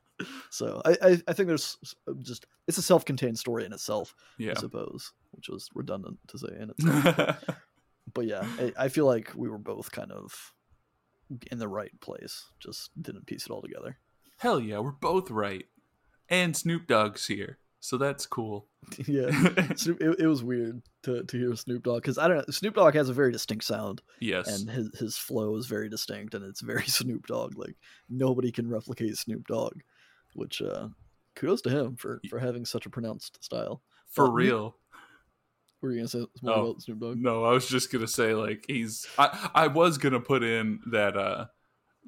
Speaker 2: So I, I I think there's uh, just it's a self-contained story in itself,
Speaker 1: yeah
Speaker 2: I suppose, which was redundant to say in itself. but yeah, I, I feel like we were both kind of in the right place, just didn't piece it all together.
Speaker 1: hell yeah we're both right and snoop dogg's here so that's cool
Speaker 2: yeah, Snoop, it, it was weird to, to hear Snoop Dogg because I don't know. Snoop Dogg has a very distinct sound,
Speaker 1: yes
Speaker 2: and his his flow is very distinct, and it's very Snoop Dogg. Like nobody can replicate Snoop Dogg, which uh, kudos to him for for having such a pronounced style.
Speaker 1: for
Speaker 2: me-
Speaker 1: real
Speaker 2: Were you gonna say more
Speaker 1: Oh.
Speaker 2: about Snoop Dogg?
Speaker 1: No, I was just gonna say like he's. I I was gonna put in that uh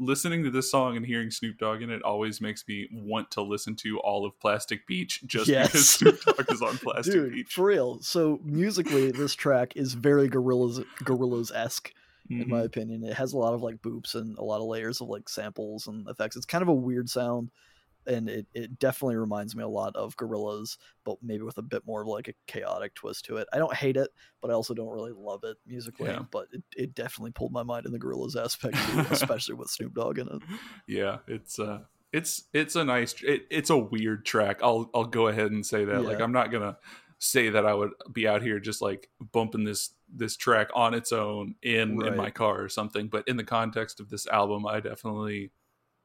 Speaker 1: listening to this song and hearing Snoop Dogg in it always makes me want to listen to all of Plastic Beach just
Speaker 2: Yes.
Speaker 1: because Snoop Dogg is on Plastic
Speaker 2: Dude,
Speaker 1: Beach.
Speaker 2: for real. So musically, this track is very Gorillaz Gorillaz esque in
Speaker 1: Mhm.
Speaker 2: my opinion. It has a lot of like boops and a lot of layers of like samples and effects. It's kind of a weird sound, and it, it definitely reminds me a lot of Gorillaz, but maybe with a bit more of like a chaotic twist to it. I don't hate it, but I also don't really love it musically.
Speaker 1: Yeah.
Speaker 2: But it, it definitely pulled my mind in the Gorillaz aspect too, especially with Snoop Dogg in it.
Speaker 1: yeah, it's uh, it's it's a nice. It, it's a weird track. I'll I'll go ahead and say that. Like I'm not gonna say that I would be out here just like bumping this this track on its own in
Speaker 2: Right.
Speaker 1: in my car or something. But in the context of this album, I definitely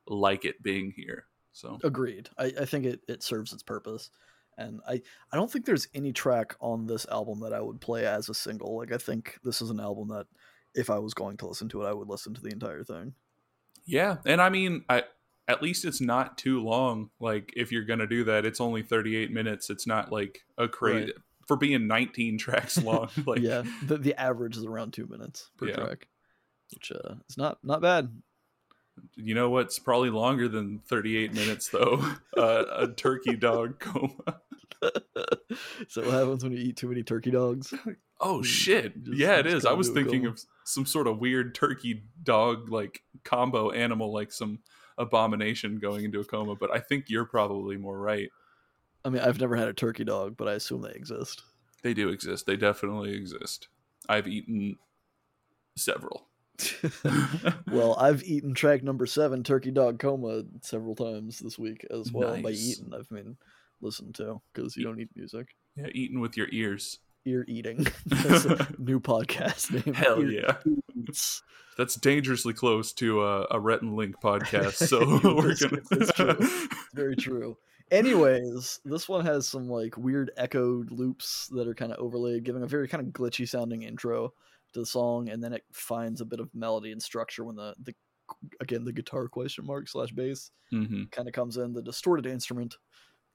Speaker 1: like it being here. So
Speaker 2: Agreed. I, I think it, it serves its purpose. And I, I don't think there's any track on this album that I would play as a single. Like I think this is an album that if I was going to listen to it, I would listen to the entire thing.
Speaker 1: Yeah, and I mean, I at least it's not too long. Like if you're gonna do that, it's only 38 minutes. It's not like a crazy
Speaker 2: Right.
Speaker 1: for being 19 tracks long. like
Speaker 2: yeah, the the average is around two minutes per
Speaker 1: Yeah.
Speaker 2: track, which uh, it's not not bad.
Speaker 1: You know what's probably longer than 38 minutes though? uh, a turkey dog coma.
Speaker 2: so what happens when you eat too many turkey dogs?
Speaker 1: Oh shit! yeah, it is. I was thinking
Speaker 2: coma.
Speaker 1: of some sort of weird turkey dog like combo animal, like some abomination going into a coma. But I think you're probably more right.
Speaker 2: I mean, I've never had a turkey dog, but I assume they exist.
Speaker 1: They do exist. They definitely exist. I've eaten several.
Speaker 2: well, I've eaten track number seven, Turkey Dog Coma, several times this week as well. By
Speaker 1: Nice.
Speaker 2: eaten, I've mean listened to because you don't eat music.
Speaker 1: yeah, eating with your ears.
Speaker 2: Ear eating. That's a new podcast name.
Speaker 1: Hell
Speaker 2: Ear
Speaker 1: yeah.
Speaker 2: Eats.
Speaker 1: That's dangerously close to a, a Rhett and Link podcast. So we're gonna.
Speaker 2: it's true. Very true. Anyways, this one has some like weird echoed loops that are kind of overlaid, giving a very kind of glitchy sounding intro to the song, and then it finds a bit of melody and structure when the the again the guitar question mark slash bass
Speaker 1: hmm
Speaker 2: kind of comes in. The distorted instrument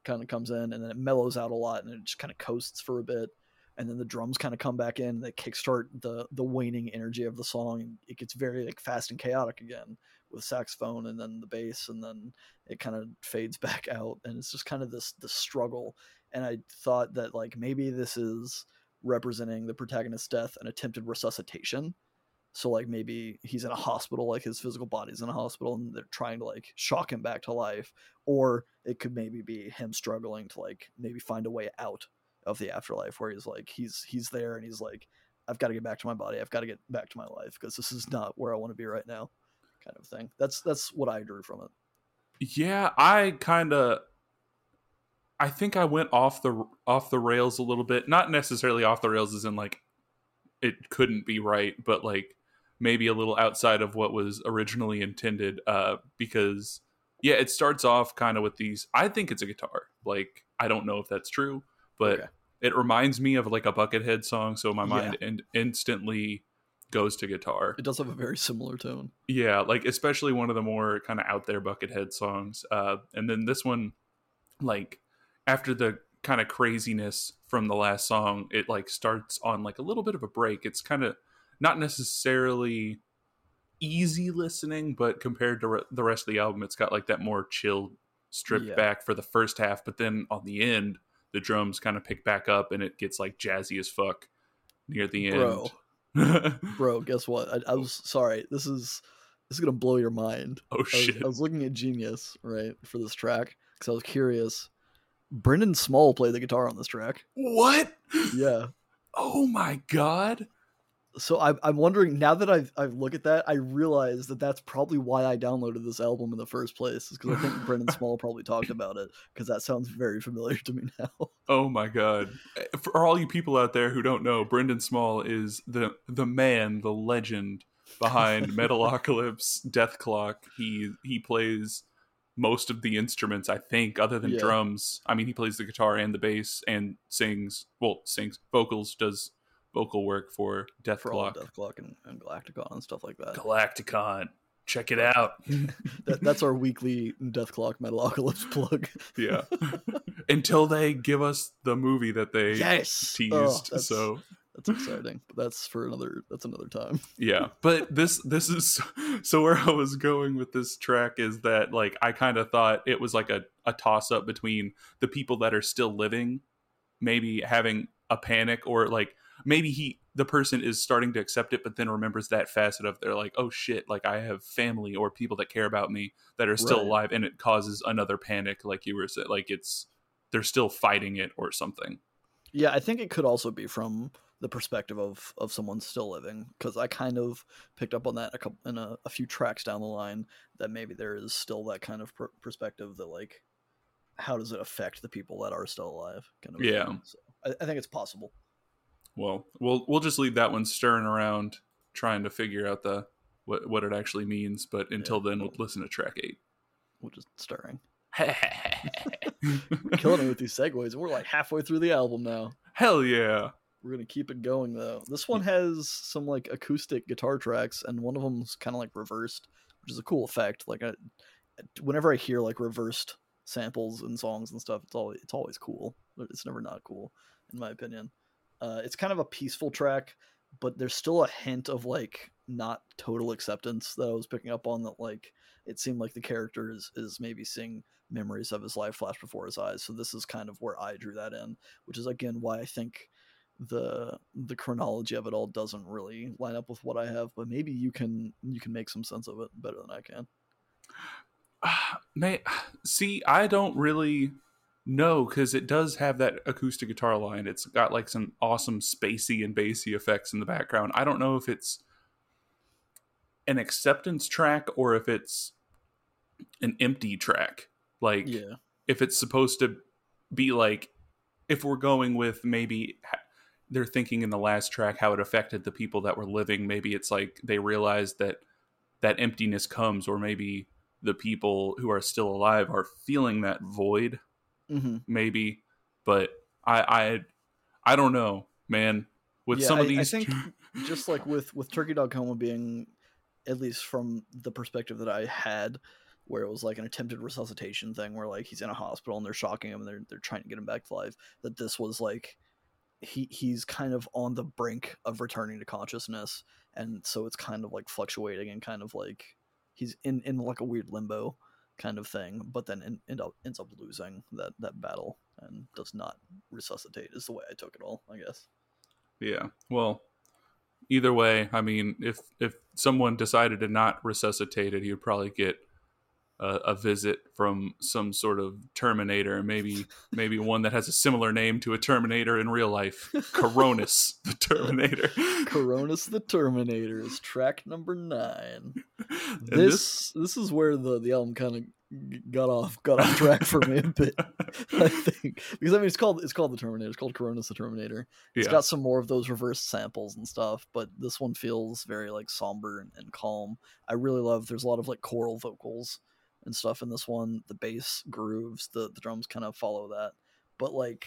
Speaker 2: kind of comes in, and then it mellows out a lot, and it just kind of coasts for a bit. And then the drums kind of come back in. And they kickstart the the waning energy of the song. And it gets very like fast and chaotic again with saxophone, and then the bass, and then it kind of fades back out. And it's just kind of this this struggle. And I thought that like maybe this is representing the protagonist's death and attempted resuscitation. So like maybe he's in a hospital, like his physical body's in a hospital, and they're trying to like shock him back to life. Or it could maybe be him struggling to like maybe find a way out of the afterlife, where he's like he's he's there and he's like, I've got to get back to my body, I've got to get back to my life because this is not where I want to be right now, kind of thing. That's that's what I drew from it.
Speaker 1: Yeah, I kind of I think I went off the off the rails a little bit. Not necessarily off the rails as in like it couldn't be right, but like maybe a little outside of what was originally intended uh because yeah, it starts off kind of with these I think it's a guitar. Like I don't know if that's true, but
Speaker 2: Okay.
Speaker 1: it reminds me of like a Buckethead song, so my
Speaker 2: Yeah.
Speaker 1: mind in- instantly goes to guitar.
Speaker 2: It does have a very similar tone.
Speaker 1: Yeah, like especially one of the more kind of out there Buckethead songs. Uh, and then this one, like after the kind of craziness from the last song, it like starts on like a little bit of a break. It's kind of not necessarily easy listening, but compared to re- the rest of the album, it's got like that more chill, stripped
Speaker 2: Yeah.
Speaker 1: back for the first half. But then on the end, the drums kind of pick back up and it gets like jazzy as fuck near the end.
Speaker 2: Bro, Bro, guess what? I, I was sorry. This is this is gonna blow your mind.
Speaker 1: oh
Speaker 2: I was,
Speaker 1: shit!
Speaker 2: I was looking at Genius right for this track because I was curious. Brendan Small played the guitar on this track.
Speaker 1: What?
Speaker 2: Yeah.
Speaker 1: Oh my god!
Speaker 2: So I'm I'm wondering now that I've I've looked at that, I realize that that's probably why I downloaded this album in the first place. Is because I think Brendan Small probably talked about it because that sounds very familiar to me now.
Speaker 1: Oh my god! Eh, for all you people out there who don't know, Brendan Small is the the man, the legend behind Metalocalypse, Dethklok. He he plays most of the instruments, I think, other than
Speaker 2: Yeah.
Speaker 1: drums. I mean, he plays the guitar and the bass and sings. Well, sings vocals, does vocal work for Death
Speaker 2: for
Speaker 1: Clock.
Speaker 2: Dethklok and, and Galaktikon and stuff like that.
Speaker 1: Galaktikon, check it out.
Speaker 2: that that's our weekly Dethklok Metalocalypse plug.
Speaker 1: yeah. Until they give us the movie that they
Speaker 2: yes,
Speaker 1: teased.
Speaker 2: Oh,
Speaker 1: so
Speaker 2: that's exciting. But that's for another. That's another time.
Speaker 1: yeah but this this is so where i was going with this track is that like i kind of thought it was like a, a toss up between the people that are still living maybe having a panic or like maybe he the person is starting to accept it but then remembers that facet of they're like oh shit like i have family or people that care about me that are still
Speaker 2: Right.
Speaker 1: alive and it causes another panic like you were saying like it's they're still fighting it or something
Speaker 2: Yeah, I think it could also be from the perspective of of someone still living because I kind of picked up on that a couple in a, a few tracks down the line that maybe there is still that kind of per- perspective that like how does it affect the people that are still alive kind of
Speaker 1: Yeah.
Speaker 2: so I, I think it's possible
Speaker 1: Well, we'll we'll just leave that one stirring around, trying to figure out the what what it actually means. But until
Speaker 2: Yeah,
Speaker 1: then, we'll
Speaker 2: cool.
Speaker 1: listen to track eight.
Speaker 2: we're just stirring killing it with these segues we're like halfway through the album now
Speaker 1: Hell yeah!
Speaker 2: We're gonna keep it going though this one has some like acoustic guitar tracks and one of them's kind of like reversed which is a cool effect like I, whenever I hear like reversed samples and songs and stuff, it's always it's always cool. It's never not cool, in my opinion. Uh, it's kind of a peaceful track, but there's still a hint of like not total acceptance that I was picking up on. That like it seemed like the character is is maybe seeing memories of his life flash before his eyes. So this is kind of where I drew that in, which is again why I think the the chronology of it all doesn't really line up with what I have. But maybe you can you can make some sense of it better than I can.
Speaker 1: May see, I don't really know because it does have that acoustic guitar line. It's got like some awesome spacey and bassy effects in the background. I don't know if it's an acceptance track or if it's an empty track. Like,
Speaker 2: Yeah.
Speaker 1: if it's supposed to be like, if we're going with maybe they're thinking in the last track how it affected the people that were living, maybe it's like they realized that that emptiness comes, or maybe the people who are still alive are feeling that void
Speaker 2: hmm
Speaker 1: maybe. But i i i don't know man. With
Speaker 2: Yeah,
Speaker 1: some of
Speaker 2: I- I think just like with with Turkey Dog Coma being, at least from the perspective that I had, where it was like an attempted resuscitation thing, where like he's in a hospital and they're shocking him and they're they're trying to get him back to life. That this was like he he's kind of on the brink of returning to consciousness, and so it's kind of like fluctuating and kind of like he's in in like a weird limbo kind of thing, but then end, end up ends up losing that that battle and does not resuscitate. Is the way I took it all, I guess.
Speaker 1: yeah well either way i mean if if someone decided to not resuscitate it he would probably get a, a visit from some sort of terminator maybe maybe one that has a similar name to a terminator in real life Coronus the terminator
Speaker 2: Coronus the Terminator is track number nine.
Speaker 1: And
Speaker 2: This, this is where the the album kind of got off got off track for me a bit. I think because I mean it's called it's called the Terminator. It's called Coronus the Terminator. It's
Speaker 1: yeah
Speaker 2: got some more of those reverse samples and stuff, but this one feels very like somber and, and calm. I really love. There's a lot of like choral vocals and stuff in this one. The bass grooves, the the drums kind of follow that, but like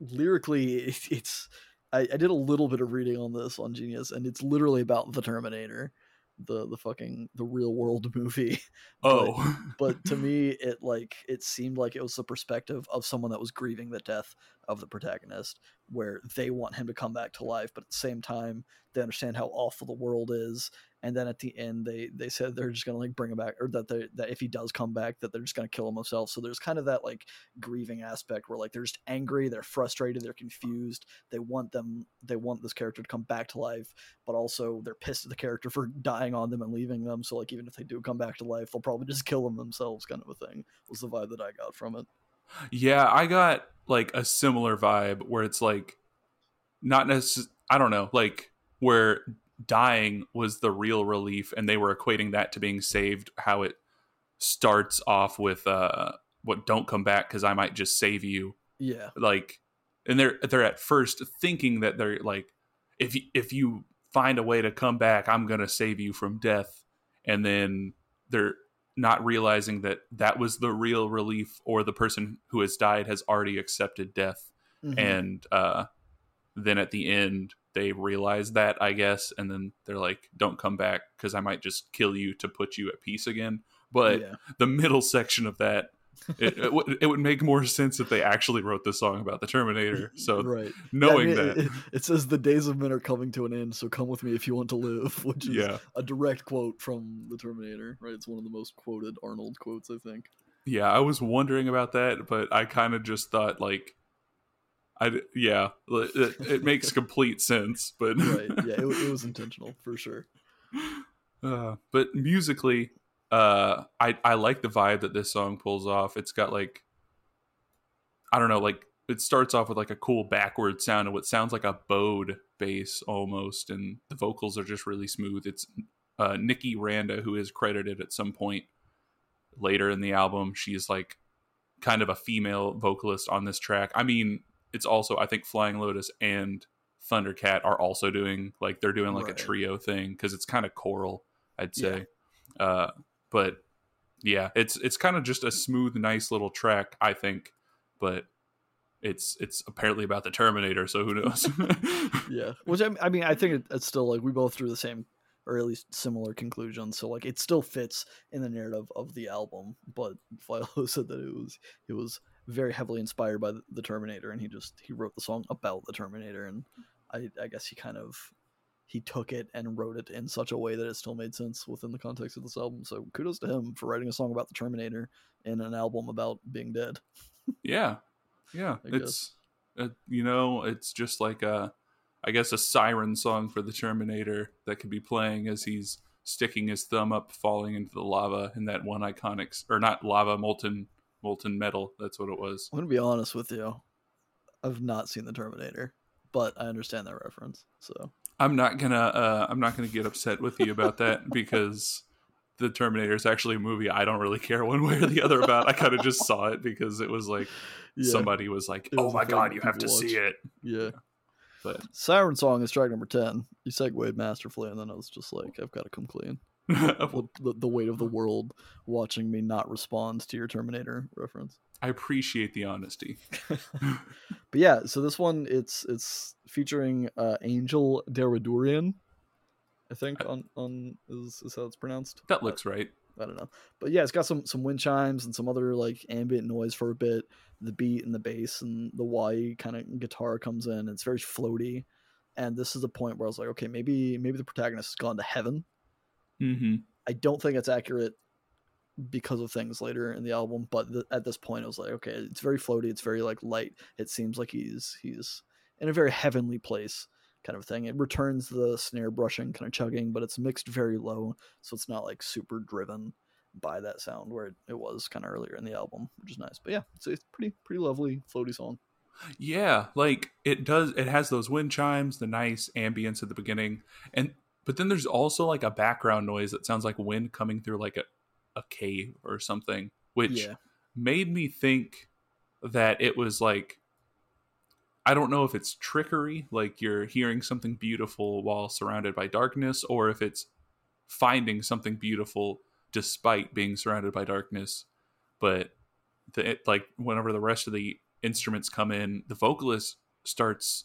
Speaker 2: lyrically, it, it's. I, I did a little bit of reading on this on Genius, and it's literally about the Terminator, the the fucking the real world movie.
Speaker 1: oh
Speaker 2: But to me, it like it seemed like it was the perspective of someone that was grieving the death of the protagonist, where they want him to come back to life, but at the same time, they understand how awful the world is. And then at the end, they they said they're just gonna like bring him back, or that they that if he does come back, that they're just gonna kill him themselves. So there's kind of that like grieving aspect where like they're just angry, they're frustrated, they're confused. They want them, they want this character to come back to life, but also they're pissed at the character for dying on them and leaving them. So like even if they do come back to life, they'll probably just kill them themselves, kind of a thing. Was the vibe that I got from it.
Speaker 1: Yeah, I got like a similar vibe where it's like not necessarily I don't know, like where dying was the real relief and they were equating that to being saved how it starts off with uh what don't come back cuz I might just save you.
Speaker 2: Yeah,
Speaker 1: like and they're they're at first thinking that they're like if you, if you find a way to come back I'm going to save you from death. And then they're not realizing that that was the real relief or the person who has died has already accepted death.
Speaker 2: Mhm.
Speaker 1: and uh then at the end they realize that I guess and then they're like don't come back cuz I might just kill you to put you at peace again but
Speaker 2: yeah,
Speaker 1: the middle section of that it, it, would, it would make more sense if they actually wrote the song about the Terminator. So
Speaker 2: right.
Speaker 1: knowing
Speaker 2: Yeah, I mean,
Speaker 1: that,
Speaker 2: it, it says the days of men are coming to an end, so come with me if you want to live, which is
Speaker 1: yeah,
Speaker 2: a direct quote from the Terminator. Right, it's one of the most quoted Arnold quotes, I think.
Speaker 1: yeah, I was wondering about that, but I kind of just thought like, I yeah, it, it makes complete sense, but
Speaker 2: Right, yeah, it, it was intentional for sure.
Speaker 1: uh, but musically, uh, I I like the vibe that this song pulls off. It's got like, I don't know, like it starts off with like a cool backward sound and what sounds like a bowed bass almost, and the vocals are just really smooth. It's uh, Niki Randa who is credited at some point later in the album. She's like kind of a female vocalist on this track. I mean, it's also I think Flying Lotus and Thundercat are also doing like they're doing like
Speaker 2: Right.
Speaker 1: a trio thing because it's kind of choral, I'd say. Uh, but yeah, it's it's kind of just a smooth, nice little track, I think. But it's it's apparently about the Terminator, so who knows?
Speaker 2: Yeah, which I, I mean, I think it, it's still like we both drew the same or at least similar conclusions. So like it still fits in the narrative of the album, but FlyLo said that it was it was very heavily inspired by the Terminator, and he just he wrote the song about the Terminator, and I I guess he kind of he took it and wrote it in such a way that it still made sense within the context of this album. So kudos to him for writing a song about the Terminator in an album about being dead.
Speaker 1: yeah, yeah, it's uh, you know it's just like a I guess a siren song for the Terminator that could be playing as he's sticking his thumb up, falling into the lava in that one iconic or not lava molten molten metal. That's what it was.
Speaker 2: I'm gonna be honest with you. I've not seen the Terminator, but I understand that reference. So
Speaker 1: I'm not gonna uh, I'm not gonna get upset with you about that because the Terminator is actually a movie I don't really care one way or the other about. I kind of just saw it because it was like yeah. somebody was like, "Oh my god, you have to watch. see it."
Speaker 2: Yeah. But Siren Song is track number ten. You segued masterfully, and then I was just like, "I've got to come clean." the, the weight of the world watching me not respond to your Terminator reference.
Speaker 1: I appreciate the honesty.
Speaker 2: but yeah, so this one it's it's featuring uh, Angel Deradoorian, I think on on is, is how it's pronounced.
Speaker 1: That looks right.
Speaker 2: I don't know, but yeah, it's got some some wind chimes and some other like ambient noise for a bit. The beat and the bass and the Y kind of guitar comes in. It's very floaty, and this is the point where I was like, okay, maybe maybe the protagonist has gone to heaven.
Speaker 1: Mm-hmm.
Speaker 2: I don't think it's accurate because of things later in the album but th- at this point i was like okay it's very floaty it's very like light. It seems like he's he's in a very heavenly place kind of thing. It returns the snare brushing kind of chugging but it's mixed very low so it's not like super driven by that sound where it, it was kind of earlier in the album which is nice. But yeah it's a pretty pretty lovely floaty song.
Speaker 1: Yeah like it does it has those wind chimes the nice ambience at the beginning and but then there's also like a background noise that sounds like wind coming through like a a cave or something, which yeah. made me think that it was like I don't know if it's trickery, like you're hearing something beautiful while surrounded by darkness, or if it's finding something beautiful despite being surrounded by darkness. But the, it, like whenever the rest of the instruments come in, the vocalist starts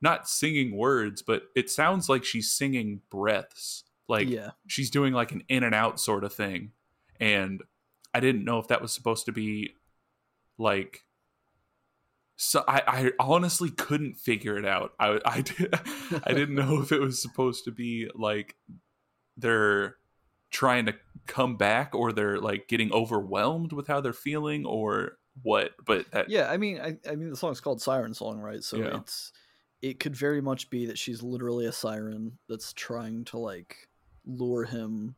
Speaker 1: not singing words, but it sounds like she's singing breaths. Like yeah. she's doing like an in and out sort of thing and I didn't know if that was supposed to be like so I, I honestly couldn't figure it out. I I, did, I didn't know if it was supposed to be like they're trying to come back or they're like getting overwhelmed with how they're feeling or what. But that,
Speaker 2: yeah, I mean, I, I mean, the song's called Siren Song, right? So yeah. it's it could very much be that she's literally a siren that's trying to like lure him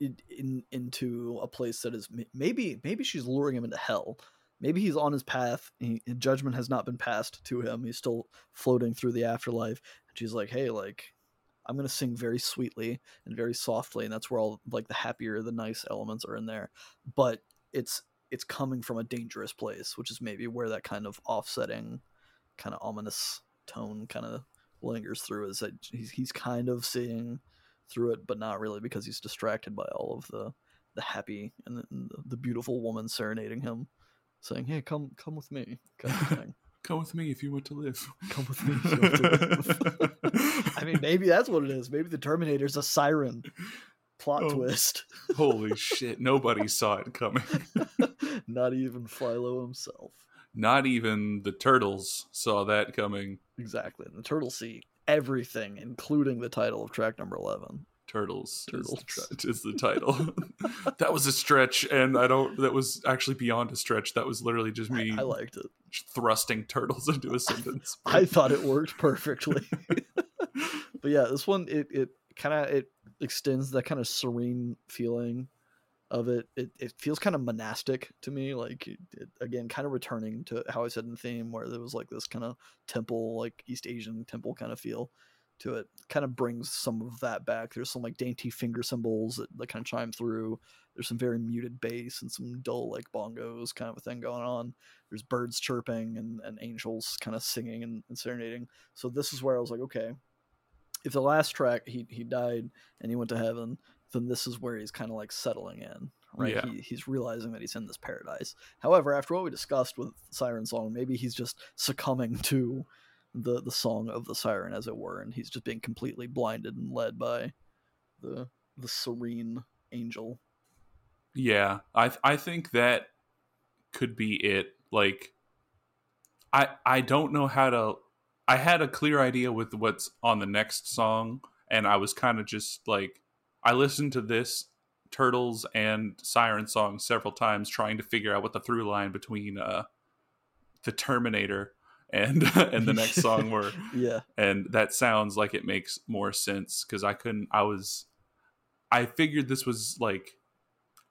Speaker 2: in, into a place that is maybe maybe she's luring him into hell. Maybe he's on his path. He, judgment has not been passed to him. He's still floating through the afterlife. And she's like, "Hey, like, I'm gonna sing very sweetly and very softly, and that's where all like the happier, the nice elements are in there. But it's it's coming from a dangerous place, which is maybe where that kind of offsetting, kind of ominous tone kind of lingers through. Is that he's he's kind of seeing through it, but not really because he's distracted by all of the the happy and the, and the beautiful woman serenading him, saying, "Hey, come come with me," kind of thing.
Speaker 1: come with me if you want to live.
Speaker 2: Come with me. I mean, maybe that's what it is. Maybe the Terminator's a siren. Plot oh, twist.
Speaker 1: holy shit! Nobody saw it coming.
Speaker 2: Not even FlyLo himself.
Speaker 1: Not even the turtles saw that coming.
Speaker 2: Exactly. And the turtle see everything, including the title of track number 11.
Speaker 1: Turtles, Turtles. Is, the, is the title. that was a stretch, and I don't. That was actually beyond a stretch. That was literally just me.
Speaker 2: I, I liked it.
Speaker 1: Thrusting turtles into a sentence.
Speaker 2: I thought it worked perfectly. but yeah, this one it it kind of it extends that kind of serene feeling of it. It, it feels kind of monastic to me, like it, again, kind of returning to how I said in the theme, where there was like this kind of temple, like East Asian temple kind of feel to it. Kind of brings some of that back. There's some like dainty finger cymbals that, that kind of chime through. There's some very muted bass and some dull like bongos kind of a thing going on. There's birds chirping and, and angels kind of singing and, and serenading. So this is where I was like, okay, if the last track he he died and he went to heaven, then this is where he's kind of like settling in, right? Yeah. He, he's realizing that he's in this paradise. However, after what we discussed with Siren Song, maybe he's just succumbing to the the song of the siren, as it were, and he's just being completely blinded and led by the the serene angel.
Speaker 1: Yeah, I I think that could be it. Like, I I don't know how to. I had a clear idea with what's on the next song, and I was kind of just like, I listened to this Turtles and Siren song several times, trying to figure out what the through line between uh, the Terminator and and the next song were.
Speaker 2: yeah,
Speaker 1: and that sounds like it makes more sense because I couldn't. I was, I figured this was like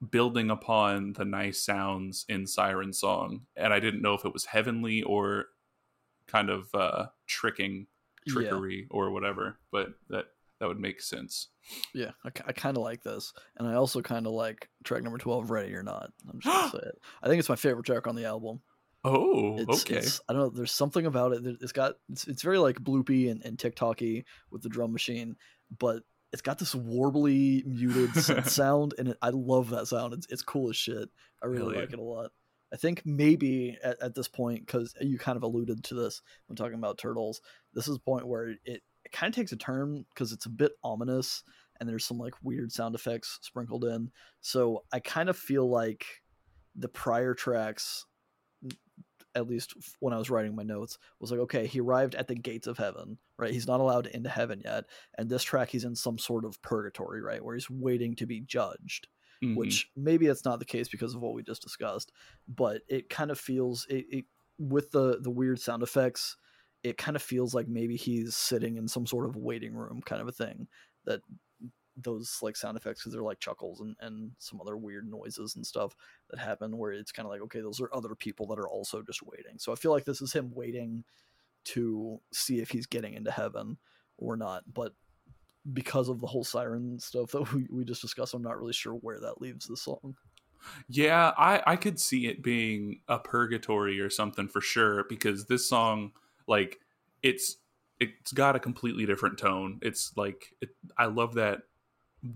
Speaker 1: building upon the nice sounds in Siren Song, and I didn't know if it was heavenly or kind of uh, tricking trickery yeah. or whatever. But that that would make sense.
Speaker 2: Yeah, I, I kind of like this, and I also kind of like track number twelve, "Ready or Not." I'm just gonna say it. I think it's my favorite track on the album.
Speaker 1: Oh,
Speaker 2: it's,
Speaker 1: okay.
Speaker 2: It's, I don't know. There's something about it. It's got. It's, it's very like bloopy and, and TikToky with the drum machine, but it's got this warbly muted sound, and it, I love that sound. It's it's cool as shit. I really like it a lot. I think maybe at, at this point, because you kind of alluded to this when talking about turtles, this is the point where it, it kind of takes a turn because it's a bit ominous and there's some like weird sound effects sprinkled in. So I kind of feel like the prior tracks at least when I was writing my notes, was like, okay, he arrived at the gates of heaven, right? He's not allowed into heaven yet. And this track, he's in some sort of purgatory, right? Where he's waiting to be judged, mm-hmm. which maybe that's not the case because of what we just discussed, but it kind of feels, it, it with the, the weird sound effects, it kind of feels like maybe he's sitting in some sort of waiting room kind of a thing that those like sound effects because they're like chuckles and, and some other weird noises and stuff that happen where it's kind of like okay those are other people that are also just waiting. So i feel like this is him waiting to see if he's getting into heaven or not but because of the whole siren stuff that we, we just discussed i'm not really sure where that leaves the song.
Speaker 1: Yeah i i could see it being a purgatory or something for sure because this song like it's it's got a completely different tone. It's like it, I love that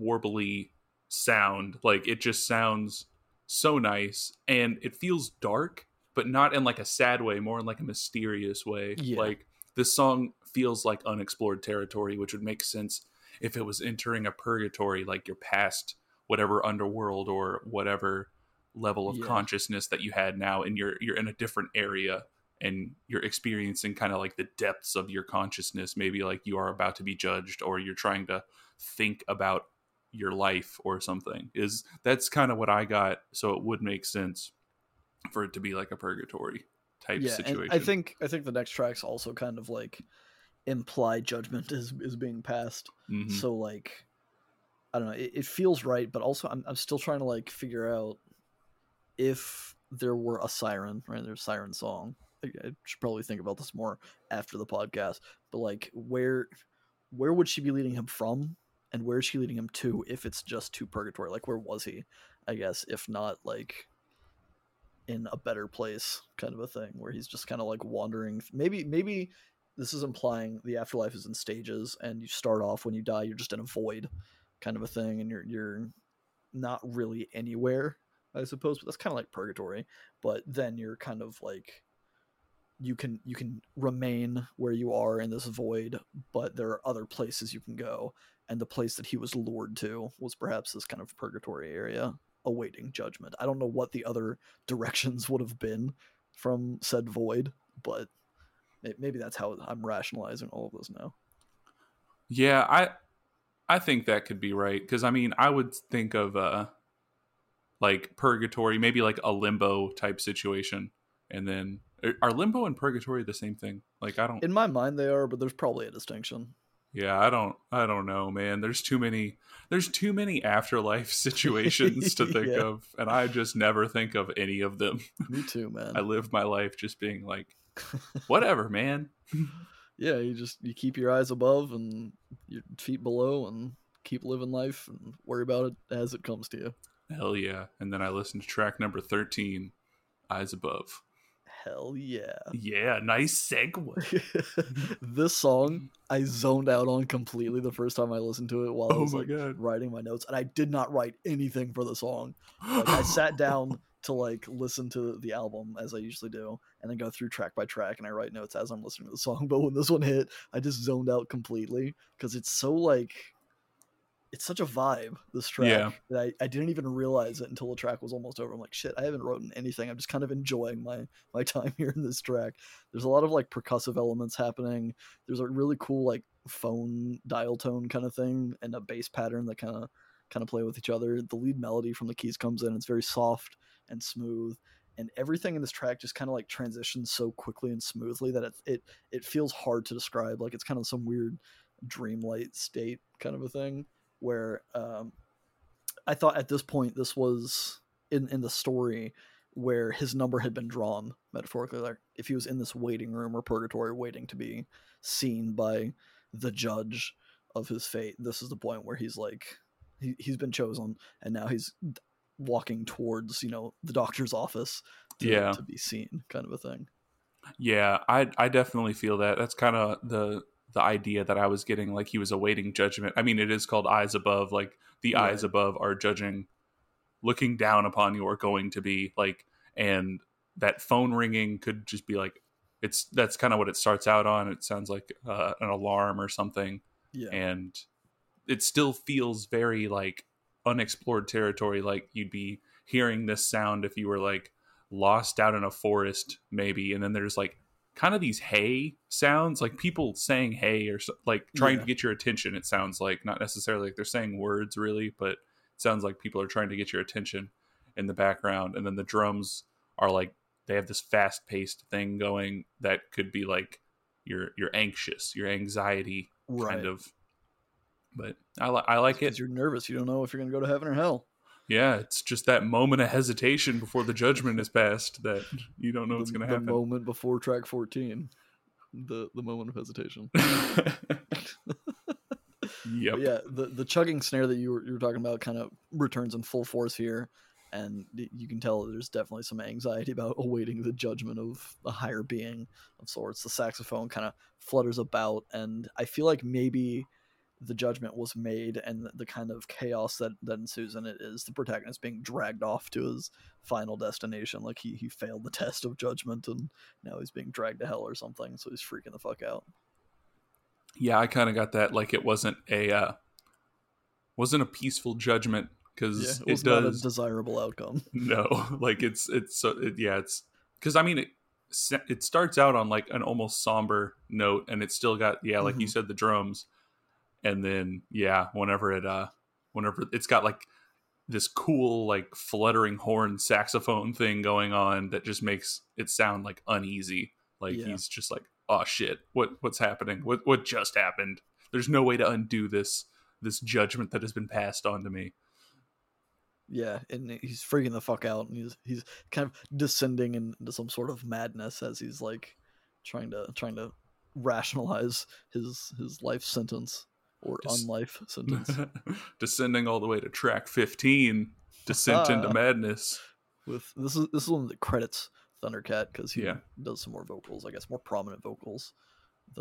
Speaker 1: warbly sound. Like it just sounds so nice and it feels dark, but not in like a sad way, more in like a mysterious way. Yeah. Like this song feels like unexplored territory, which would make sense if it was entering a purgatory, like you're past whatever underworld or whatever level of yeah. consciousness that you had now and you're you're in a different area and you're experiencing kind of like the depths of your consciousness maybe like you are about to be judged or you're trying to think about your life or something is that's kind of what i got so it would make sense for it to be like a purgatory type yeah, situation
Speaker 2: i think i think the next tracks also kind of like imply judgment is is being passed mm-hmm. so like i don't know it, it feels right but also I'm, I'm still trying to like figure out if there were a siren right there's siren song I, should probably think about this more after the podcast but like where where would she be leading him from? And where is she leading him to if it's just to purgatory? Like where was he i guess if not like in a better place kind of a thing where he's just kind of like wandering maybe maybe this is implying the afterlife is in stages and you start off when you die you're just in a void kind of a thing and you're you're not really anywhere i suppose but that's kind of like purgatory but then you're kind of like you can you can remain where you are in this void but there are other places you can go. And the place that he was lured to was perhaps this kind of purgatory area awaiting judgment. I don't know what the other directions would have been from said void but maybe that's how i'm rationalizing all of this now.
Speaker 1: Yeah i i think that could be right. Because i mean i would think of uh like purgatory maybe like a limbo type situation and then are limbo and purgatory the same thing? Like I don't.
Speaker 2: In my mind, they are, but there's probably a distinction.
Speaker 1: Yeah, I don't. I don't know, man. There's too many. There's too many afterlife situations to think yeah. of, and I just never think of any of them.
Speaker 2: Me too, man.
Speaker 1: I live my life just being like, whatever, man.
Speaker 2: yeah, you just you keep your eyes above and your feet below, and keep living life and worry about it as it comes to you.
Speaker 1: Hell yeah! And then I listened to track number thirteen, "Eyes Above."
Speaker 2: Hell yeah.
Speaker 1: Yeah, nice segue.
Speaker 2: this song I zoned out on completely the first time I listened to it while oh I was like, writing my notes, and I did not write anything for the song. Like, I sat down to like listen to the album as I usually do, and then go through track by track, and I write notes as I'm listening to the song. But when this one hit, I just zoned out completely because it's so like it's such a vibe this track
Speaker 1: Yeah.
Speaker 2: that I, I didn't even realize it until the track was almost over. I'm like shit i haven't written anything. I'm just kind of enjoying my my time here in this track. There's a lot of like percussive elements happening. There's a really cool like phone dial tone kind of thing and a bass pattern that kind of kind of play with each other. The lead melody from the keys comes in. It's very soft and smooth and everything in this track just kind of like transitions so quickly and smoothly that it, it it feels hard to describe. Like it's kind of some weird dreamlight state kind of a thing where um, I thought at this point this was in in the story where his number had been drawn metaphorically like if he was in this waiting room or purgatory waiting to be seen by the judge of his fate this is the point where he's like he, he's been chosen and now he's walking towards you know the doctor's office to,
Speaker 1: Yeah.
Speaker 2: to be seen kind of a thing
Speaker 1: Yeah, I I definitely feel that. That's kind of the the idea that I was getting. Like he was awaiting judgment. I mean, it is called eyes above. Like the
Speaker 2: Right.
Speaker 1: eyes above are judging, looking down upon you, or going to be like. And that phone ringing could just be like, it's that's kind of what it starts out on. It sounds like uh, an alarm or something,
Speaker 2: yeah
Speaker 1: and it still feels very like unexplored territory. Like you'd be hearing this sound if you were like lost out in a forest maybe and then there's like kind of these hey sounds like people saying hey or so, like trying
Speaker 2: Yeah.
Speaker 1: to get your attention it sounds like not necessarily like they're saying words really but it sounds like people are trying to get your attention in the background and then the drums are like they have this fast paced thing going that could be like you're you're anxious your anxiety
Speaker 2: right.
Speaker 1: kind of but i, li- I like it.
Speaker 2: you're nervous you don't know if you're gonna go to heaven or hell
Speaker 1: yeah it's just that moment of hesitation before the judgment is passed that you don't know what's going to happen.
Speaker 2: the moment before track 14 the the moment of hesitation
Speaker 1: yep.
Speaker 2: But yeah the the chugging snare that you were, you were talking about kind of returns in full force here and you can tell there's definitely some anxiety about awaiting the judgment of a higher being of sorts the saxophone kind of flutters about and i feel like maybe the judgment was made and the, kind of chaos that, that ensues in it is the protagonist being dragged off to his final destination like he, he failed the test of judgment and now he's being dragged to hell or something so he's freaking the fuck out
Speaker 1: Yeah, I kind of got that. Like it wasn't a uh, wasn't a peaceful judgment
Speaker 2: yeah
Speaker 1: because
Speaker 2: it was
Speaker 1: it
Speaker 2: not a
Speaker 1: does
Speaker 2: desirable outcome
Speaker 1: no. Like it's it's so it, yeah it's because I mean it it starts out on like an almost somber note and it's still got yeah like you
Speaker 2: Mhm.
Speaker 1: said the drums and then yeah whenever it uh whenever it's got like this cool like fluttering horn saxophone thing going on that just makes it sound like uneasy. Like
Speaker 2: Yeah.
Speaker 1: he's just like oh shit. What what's happening? What what just happened? There's no way to undo this this judgment that has been passed on to me.
Speaker 2: Yeah, and he's freaking the fuck out, and he's he's kind of descending into some sort of madness as he's like trying to trying to rationalize his his life sentence or
Speaker 1: Just-
Speaker 2: unlife sentence.
Speaker 1: descending all the way to track 15 descent into madness
Speaker 2: With this is this is one that credits Thundercat because he
Speaker 1: Yeah.
Speaker 2: does some more vocals, I guess, more prominent vocals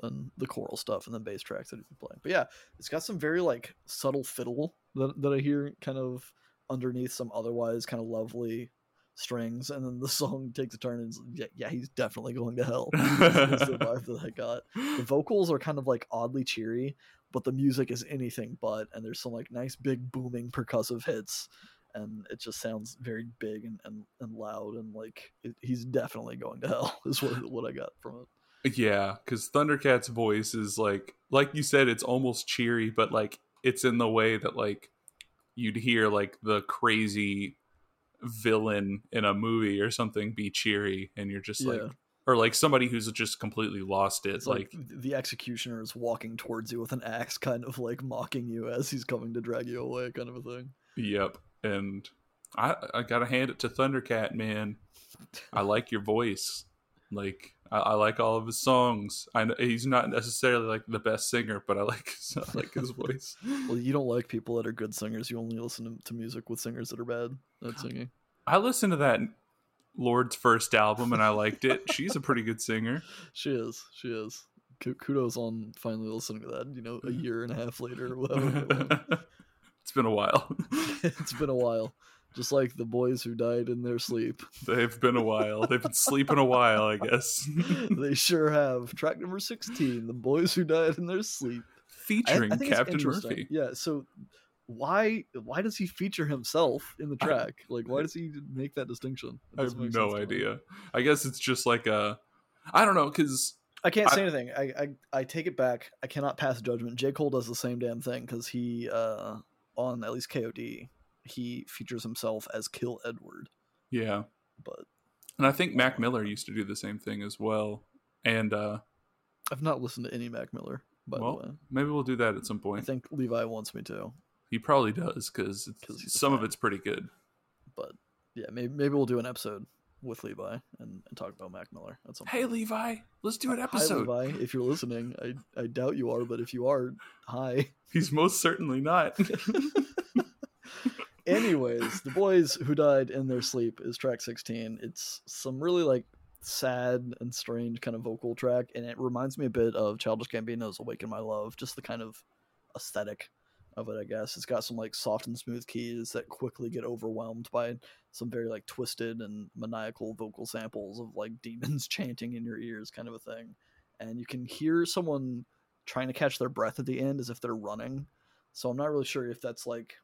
Speaker 2: than the choral stuff and the bass tracks that he's been playing. But yeah, it's got some very like subtle fiddle that that I hear kind of underneath some otherwise kind of lovely strings, and then the song takes a turn and yeah, yeah, he's definitely going to hell. The vibe that I got. The vocals are kind of like oddly cheery, but the music is anything but, and there's some like nice big booming percussive hits. And it just sounds very big and, and, and loud, and like it, he's definitely going to hell. Is what what I got from it.
Speaker 1: Yeah, because Thundercat's voice is like, like you said, it's almost cheery, but like it's in the way that like you'd hear like the crazy villain in a movie or something be cheery, and you're just like,
Speaker 2: Yeah.
Speaker 1: Or like somebody who's just completely lost it.
Speaker 2: It's like,
Speaker 1: like,
Speaker 2: the executioner is walking towards you with an axe, kind of like mocking you as he's coming to drag you away, kind of a thing.
Speaker 1: yep. And I I gotta hand it to Thundercat, man. I like your voice. Like I, I like all of his songs. I know he's not necessarily like the best singer, but I like his, I like his voice.
Speaker 2: Well, you don't like people that are good singers. You only listen to, to music with singers that are bad at singing.
Speaker 1: I listen to that Lorde's first album and I liked it. She's a pretty good singer.
Speaker 2: She is. She is. Ku- Kudos on finally listening to that. You know, a year and a half later or whatever.
Speaker 1: it's been a while.
Speaker 2: it's been a while. just like the boys who died in their sleep.
Speaker 1: They've been a while. They've been sleeping a while, I guess.
Speaker 2: they sure have. Track number 16, The Boys Who Died in Their Sleep.
Speaker 1: Featuring I, I Captain Murphy.
Speaker 2: Yeah, so why why does he feature himself in the track? Like why does he make that distinction?
Speaker 1: I have no idea. I guess it's just like a I don't know cuz
Speaker 2: I can't say anything. I, I I take it back. I cannot pass judgment. J Cole does the same damn thing cuz he uh on at least KOD he features himself as Kill Edward.
Speaker 1: Yeah.
Speaker 2: But
Speaker 1: and I think Mac Miller used to do the same thing as well. And uh
Speaker 2: I've not listened to any Mac Miller, by well, the way.
Speaker 1: Maybe we'll do that at some point.
Speaker 2: I think Levi wants me to.
Speaker 1: He probably does because some of it's pretty good.
Speaker 2: But yeah, maybe maybe we'll do an episode with Levi and, and talk about Mac Miller
Speaker 1: at some. Hey point. Levi, let's do an episode.
Speaker 2: Hi Levi, if you're listening, I I doubt you are, but if you are, hi.
Speaker 1: He's most certainly not.
Speaker 2: Anyways, the boys who died in their sleep is track 16. It's some really like sad and strange kind of vocal track, and it reminds me a bit of Childish Gambino's "Awaken My Love," just the kind of aesthetic of it. I guess it's got some like soft and smooth keys that quickly get overwhelmed by some very like twisted and maniacal vocal samples of like demons chanting in your ears, kind of a thing. And you can hear someone trying to catch their breath at the end as if they're running. So I'm not really sure if that's like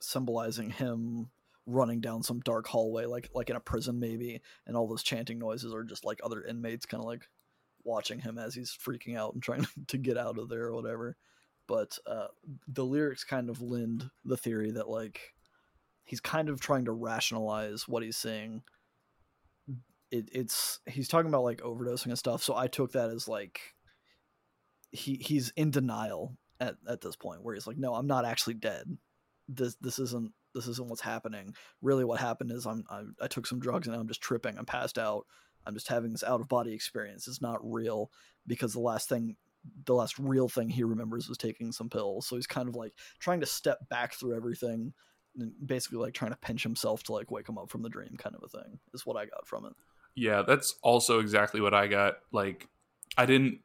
Speaker 2: symbolizing him running down some dark hallway like like in a prison maybe and all those chanting noises are just like other inmates kind of like watching him as he's freaking out and trying to get out of there or whatever but uh, the lyrics kind of lend the theory that like he's kind of trying to rationalize what he's saying it, it's he's talking about like overdosing and stuff so i took that as like he he's in denial at, at this point where he's like no i'm not actually dead this this isn't this isn't what's happening. Really, what happened is I'm I, I took some drugs and I'm just tripping. I'm passed out. I'm just having this out of body experience. It's not real because the last thing the last real thing he remembers was taking some pills. So he's kind of like trying to step back through everything and basically like trying to pinch himself to like wake him up from the dream kind of a thing is what I got from it.
Speaker 1: Yeah, that's also exactly what I got. Like I didn't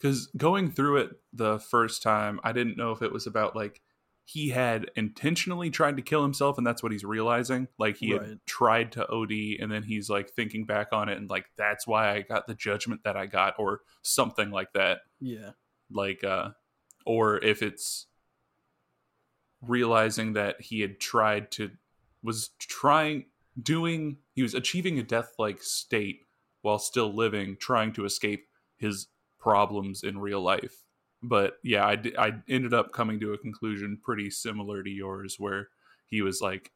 Speaker 1: cuz going through it the first time, I didn't know if it was about like he had intentionally tried to kill himself and that's what he's realizing. Like he right. had tried to od and then he's like thinking back on it and like that's why i got the judgment that i got or something like that.
Speaker 2: Yeah.
Speaker 1: Like uh or if it's realizing that he had tried to was trying doing he was achieving a death like state while still living trying to escape his problems in real life but yeah, I, I ended up coming to a conclusion pretty similar to yours, where he was like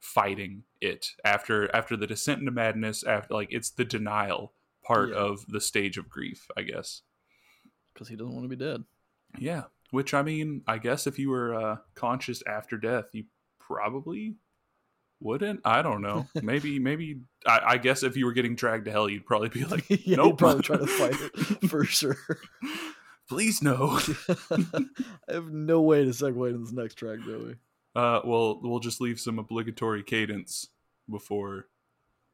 Speaker 1: fighting it after after the descent into madness. After like it's the denial part yeah. of the stage of grief, I guess,
Speaker 2: because he doesn't want to be dead.
Speaker 1: Yeah, which I mean, I guess if you were uh, conscious after death, you probably wouldn't. I don't know. Maybe, maybe. I, I, guess if you were getting dragged to hell, you'd probably be like, yeah, nope.
Speaker 2: probably try to fight it for sure.
Speaker 1: Please no.
Speaker 2: I have no way to segue into this next track, Joey.
Speaker 1: Uh, well, we'll just leave some obligatory cadence before.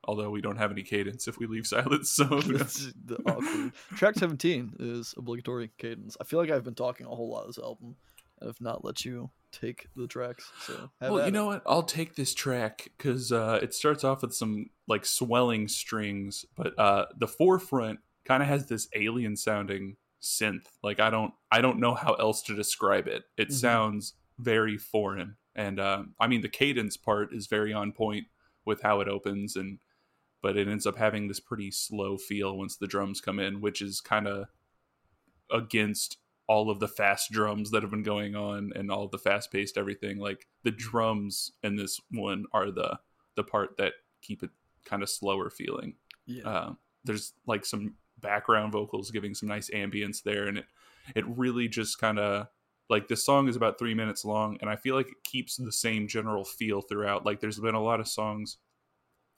Speaker 1: Although we don't have any cadence if we leave silence, so
Speaker 2: the awkward. Track seventeen is obligatory cadence. I feel like I've been talking a whole lot of this album, and have not let you take the tracks. So
Speaker 1: well, you know what? I'll take this track because uh, it starts off with some like swelling strings, but uh, the forefront kind of has this alien sounding synth. Like I don't I don't know how else to describe it. It mm-hmm. sounds very foreign, and uh, I mean the cadence part is very on point with how it opens, and but it ends up having this pretty slow feel once the drums come in, which is kind of against all of the fast drums that have been going on and all the fast paced everything. Like the drums in this one are the the part that keep it kind of slower feeling.
Speaker 2: Yeah. Uh,
Speaker 1: there's like some background vocals giving some nice ambience there and it it really just kind of like this song is about three minutes long and i feel like it keeps the same general feel throughout. Like there's been a lot of songs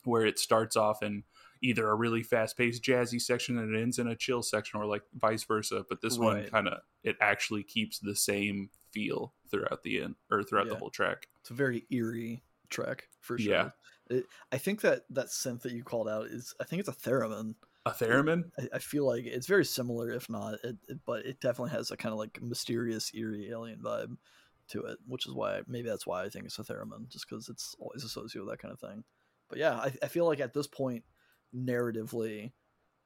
Speaker 1: where it starts off in either a really fast-paced jazzy section and it ends in a chill section or like vice versa but this right. one kind of it actually keeps the same feel throughout the end or throughout yeah. the whole track.
Speaker 2: It's a very eerie track for sure. Yeah it, i think that that synth that you called out is i think it's a theremin
Speaker 1: a theremin
Speaker 2: I, I, feel like it's very similar if not it, it, but it definitely has a kind of like mysterious eerie alien vibe to it, which is why maybe that's why I think it's a theremin, just because it's always associated with that kind of thing. But yeah, I, I feel like at this point, narratively,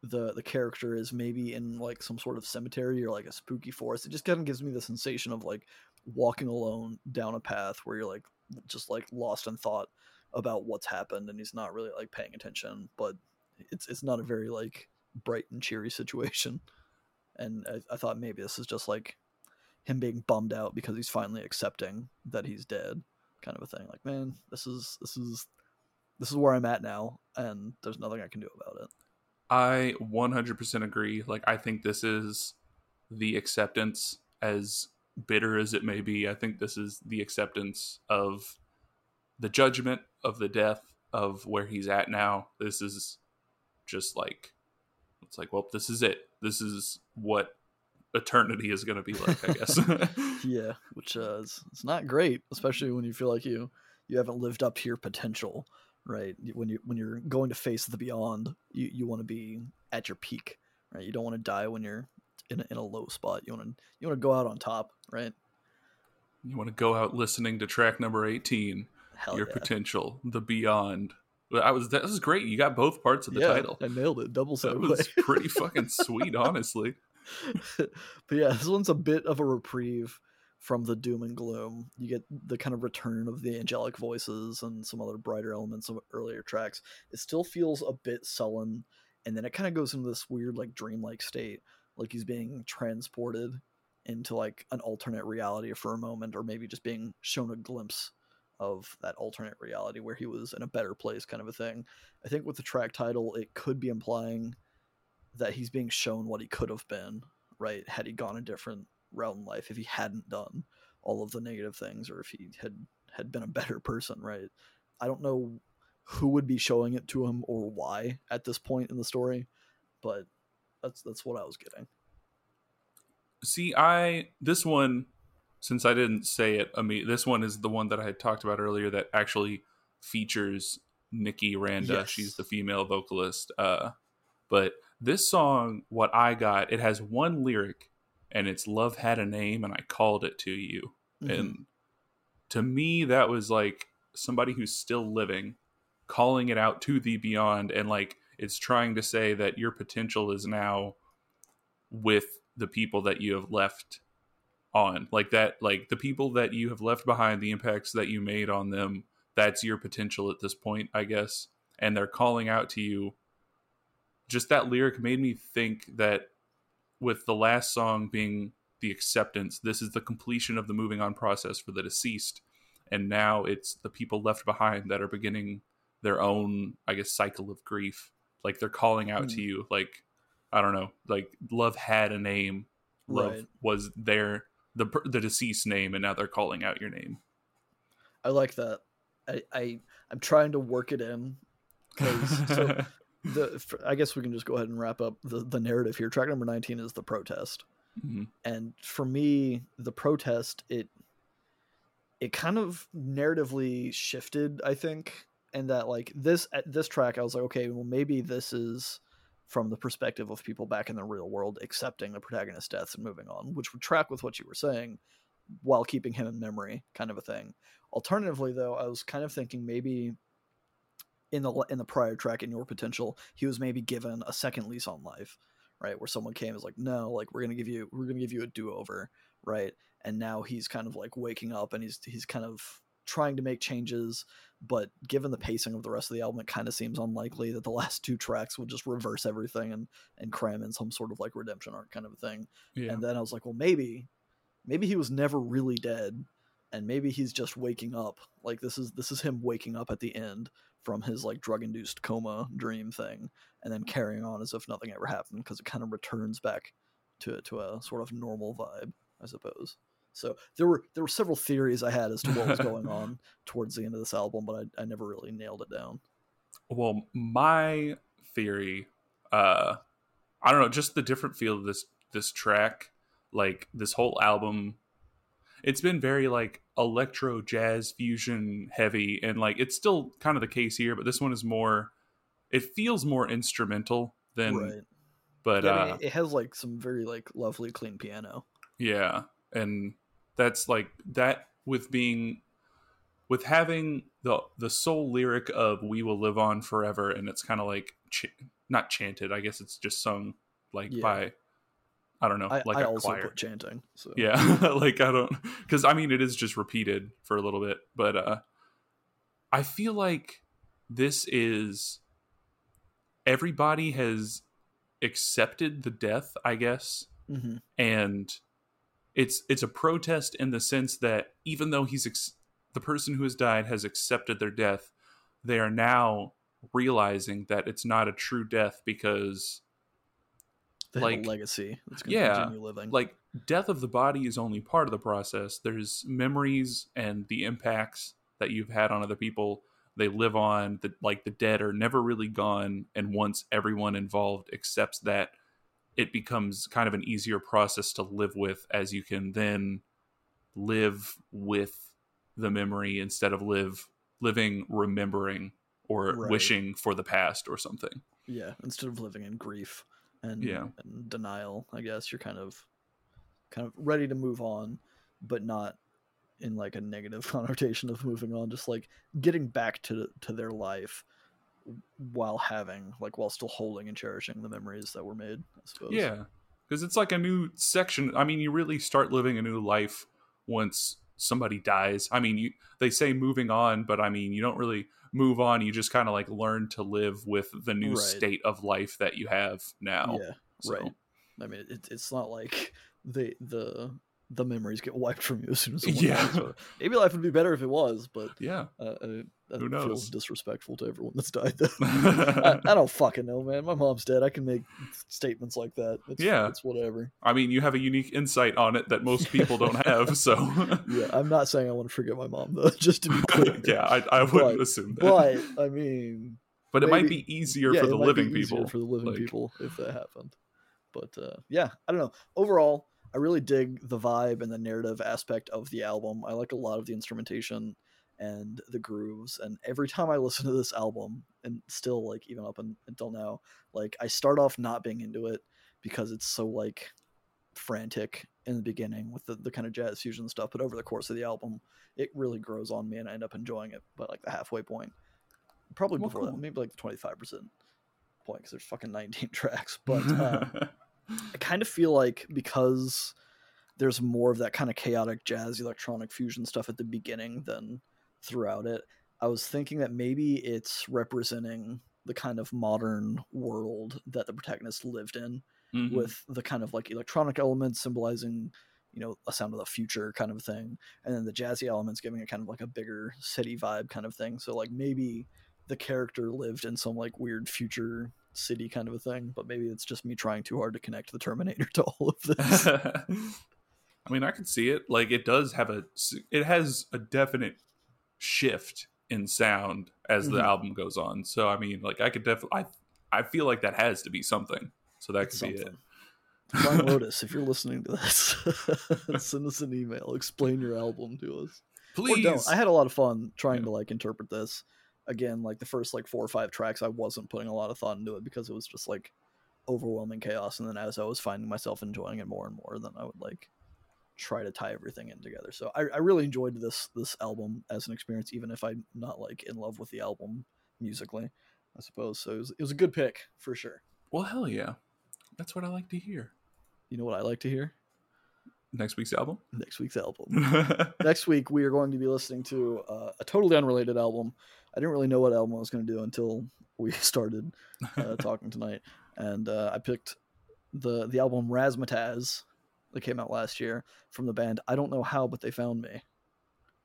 Speaker 2: the the character is maybe in like some sort of cemetery or like a spooky forest. It just kind of gives me the sensation of like walking alone down a path where you're like just like lost in thought about what's happened and he's not really like paying attention but it's it's not a very like bright and cheery situation and I, I thought maybe this is just like him being bummed out because he's finally accepting that he's dead kind of a thing like man this is this is this is where i'm at now and there's nothing i can do about it
Speaker 1: I 100% agree. Like, I think this is the acceptance, as bitter as it may be. I think this is the acceptance of the judgment of the death of where he's at now. This is just like, it's like, well, this is it. This is what eternity is going to be like, I guess.
Speaker 2: yeah, which uh, is, it's not great, especially when you feel like you you haven't lived up to your potential right? When you when you're going to face the beyond, you, you want to be at your peak, right? You don't want to die when you're in a, in a low spot. You want to you want to go out on top, right?
Speaker 1: You want to go out listening to track number eighteen, Hell your yeah. potential, the beyond. I was that was great. You got both parts of the
Speaker 2: yeah,
Speaker 1: title.
Speaker 2: I nailed it. Double
Speaker 1: That was pretty fucking sweet, honestly.
Speaker 2: but yeah, this one's a bit of a reprieve from the doom and gloom. You get the kind of return of the angelic voices and some other brighter elements of earlier tracks. It still feels a bit sullen, and then it kind of goes into this weird, like dreamlike state, like he's being transported into like an alternate reality for a moment, or maybe just being shown a glimpse of that alternate reality where he was in a better place, kind of a thing. I think with the track title, it could be implying that he's being shown what he could have been, right? Had he gone a different route in life if he hadn't done all of the negative things or if he had had been a better person right i don't know who would be showing it to him or why at this point in the story but that's that's what i was getting
Speaker 1: see i this one since i didn't say it i mean this one is the one that i had talked about earlier that actually features Niki Randa yes. she's the female vocalist uh but this song what i got it has one lyric and it's love had a name and I called it to you. Mm-hmm. And to me that was like somebody who's still living calling it out to the beyond and like it's trying to say that your potential is now with the people that you have left on like that like the people that you have left behind the impacts that you made on them that's your potential at this point i guess and they're calling out to you just that lyric made me think that with the last song being the acceptance. This is the completion of the moving on process for the deceased. And now it's the people left behind that are beginning their own, I guess, cycle of grief. Like they're calling out mm. to hmm. you, like, I don't know, like love had a name. Love right. was their the the deceased name, and now they're calling out your name.
Speaker 2: I like that. I, I I'm trying to work it in because so the I guess we can just go ahead and wrap up the, the narrative here. Track number 19 is the protest. Mm-hmm. And for me, the protest it it kind of narratively shifted, I think, and that like this at this track I was like, okay, well maybe this is from the perspective of people back in the real world accepting the protagonist's deaths and moving on, which would track with what you were saying while keeping him in memory, kind of a thing. Alternatively, though, I was kind of thinking maybe in the in the prior track in your potential he was maybe given a second lease on life right where someone came was like no like we're gonna give you we're gonna give you a do-over right and now he's kind of like waking up and he's he's kind of trying to make changes but given the pacing of the rest of the album it kind of seems unlikely that the last two tracks will just reverse everything and and cram in some sort of like redemption arc kind of a thing yeah. and then i was like well maybe maybe he was never really dead and maybe he's just waking up like this is this is him waking up at the end from his like drug induced coma dream thing and then carrying on as if nothing ever happened because it kind of returns back to to a sort of normal vibe i suppose so there were there were several theories i had as to what was going on towards the end of this album but I, I never really nailed it down
Speaker 1: well my theory uh i don't know just the different feel of this this track like this whole album it's been very like electro jazz fusion heavy and like it's still kind of the case here but this one is more it feels more instrumental than right. but yeah, uh, I mean,
Speaker 2: it has like some very like lovely clean piano
Speaker 1: yeah and that's like that with being with having the the sole lyric of "We will live on forever," and it's kind of like ch- not chanted. I guess it's just sung like
Speaker 2: Yeah.
Speaker 1: by I don't know,
Speaker 2: I,
Speaker 1: like
Speaker 2: I
Speaker 1: a
Speaker 2: also
Speaker 1: choir.
Speaker 2: put chanting. So
Speaker 1: Yeah, like I don't because I mean it is just repeated for a little bit, but uh I feel like this is everybody has accepted the death, I guess,
Speaker 2: Mhm.
Speaker 1: and it's it's a protest in the sense that even though he's ex- the person who has died has accepted their death, they are now realizing that it's not a true death because
Speaker 2: they
Speaker 1: like-
Speaker 2: legacy that's going to
Speaker 1: yeah,
Speaker 2: continue living.
Speaker 1: like death of the body is only part of the process there's memories and the impacts that you've had on other people they live on the like the dead are never really gone and once everyone involved accepts that it becomes kind of an easier process to live with as you can then live with the memory instead of live living remembering or
Speaker 2: Right.
Speaker 1: wishing for the past or something
Speaker 2: yeah, instead of living in grief and,
Speaker 1: Yeah.
Speaker 2: and denial, I guess you're kind of kind of ready to move on, but not in like a negative connotation of moving on, just like getting back to to their life while having like while still holding and cherishing the memories that were made. I suppose.
Speaker 1: Yeah, because it's like a new section. I mean, you really start living a new life once somebody dies. I mean, you they say moving on, but I mean, you don't really move on. You just kind of like learn to live with the new
Speaker 2: Right.
Speaker 1: state of life that you have now.
Speaker 2: Yeah.
Speaker 1: So,
Speaker 2: Right. I mean, it, it's not like the the the memories get wiped from you as soon as
Speaker 1: Yeah.
Speaker 2: dies. Maybe life would be better if it was, but
Speaker 1: Yeah.
Speaker 2: uh, uh, that
Speaker 1: Who
Speaker 2: feels
Speaker 1: knows?
Speaker 2: disrespectful to everyone that's died. Though. I, I don't fucking know, man. My mom's dead. I can make statements like that. It's,
Speaker 1: Yeah.
Speaker 2: it's whatever.
Speaker 1: I mean, you have a unique insight on it that most people don't have. So,
Speaker 2: Yeah, I'm not saying I want to forget my mom though. Just to be clear.
Speaker 1: yeah, I, I wouldn't
Speaker 2: But-
Speaker 1: assume that.
Speaker 2: But I mean,
Speaker 1: But it might be easier
Speaker 2: yeah,
Speaker 1: for the living people.
Speaker 2: for the living
Speaker 1: like-
Speaker 2: people if that happened. But uh, yeah, I don't know. Overall, I really dig the vibe and the narrative aspect of the album. I like a lot of the instrumentation and the grooves. And every time I listen to this album, and still like even up un- until now, like I start off not being into it because it's so like frantic in the beginning with the, the kind of jazz fusion stuff. But over the course of the album, it really grows on me, and I end up enjoying it. By like the halfway point, probably
Speaker 1: Well,
Speaker 2: before
Speaker 1: cool.
Speaker 2: that, maybe like the twenty five percent point because there's fucking 19 tracks but uh, i kind of feel like because there's more of that kind of chaotic jazz electronic fusion stuff at the beginning than throughout it i was thinking that maybe it's representing the kind of modern world that the protagonist lived in
Speaker 1: Mhm.
Speaker 2: with the kind of like electronic elements symbolizing you know a sound of the future kind of thing and then the jazzy elements giving it kind of like a bigger city vibe kind of thing so like maybe the character lived in some like weird future city kind of a thing but maybe it's just me trying too hard to connect the terminator to all of this
Speaker 1: I mean, I can see it. Like, it does have a, it has a definite shift in sound as the
Speaker 2: Mhm.
Speaker 1: album goes on. So, I mean, like, I could definitely, I, I feel like that has to be something. So that
Speaker 2: It's
Speaker 1: could be it.
Speaker 2: something. Flying Lotus, if you're listening to this, send us an email. Explain your album to us.
Speaker 1: Please.
Speaker 2: I had a lot of fun trying
Speaker 1: Yeah.
Speaker 2: to like interpret this. Again, like the first like four or five tracks, I wasn't putting a lot of thought into it because it was just like overwhelming chaos. And then as I was finding myself enjoying it more and more, then I would like try to tie everything in together. So I, I really enjoyed this this album as an experience, even if I'm not like in love with the album musically. I suppose so. It was, it was a good pick for sure.
Speaker 1: well, hell yeah. That's what I like to hear.
Speaker 2: You know what I like to hear?
Speaker 1: Next week's album.
Speaker 2: Next week's album. next week we are going to be listening to uh, a totally unrelated album. I didn't really know what album I was going to do until we started uh, talking tonight, and uh, I picked the the album Razzmatazz that came out last year from the band I don't know how, but they found me.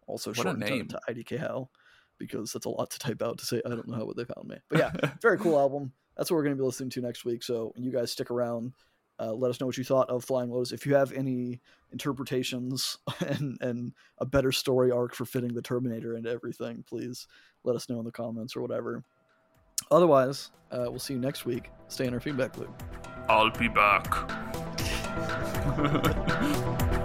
Speaker 2: Also
Speaker 1: What a
Speaker 2: shortened to-
Speaker 1: name.
Speaker 2: to IDK How because that's a lot to type out to say I don't know how, but they found me. But yeah, very cool album. That's what we're going to be listening to next week. So you guys stick around. Uh, let us know what you thought of Flying Lotus. If you have any interpretations and and a better story arc for fitting the Terminator into everything, please let us know in the comments or whatever. Otherwise, uh, we'll see you next week. Stay in our feedback loop.
Speaker 1: I'll be back. Yeah.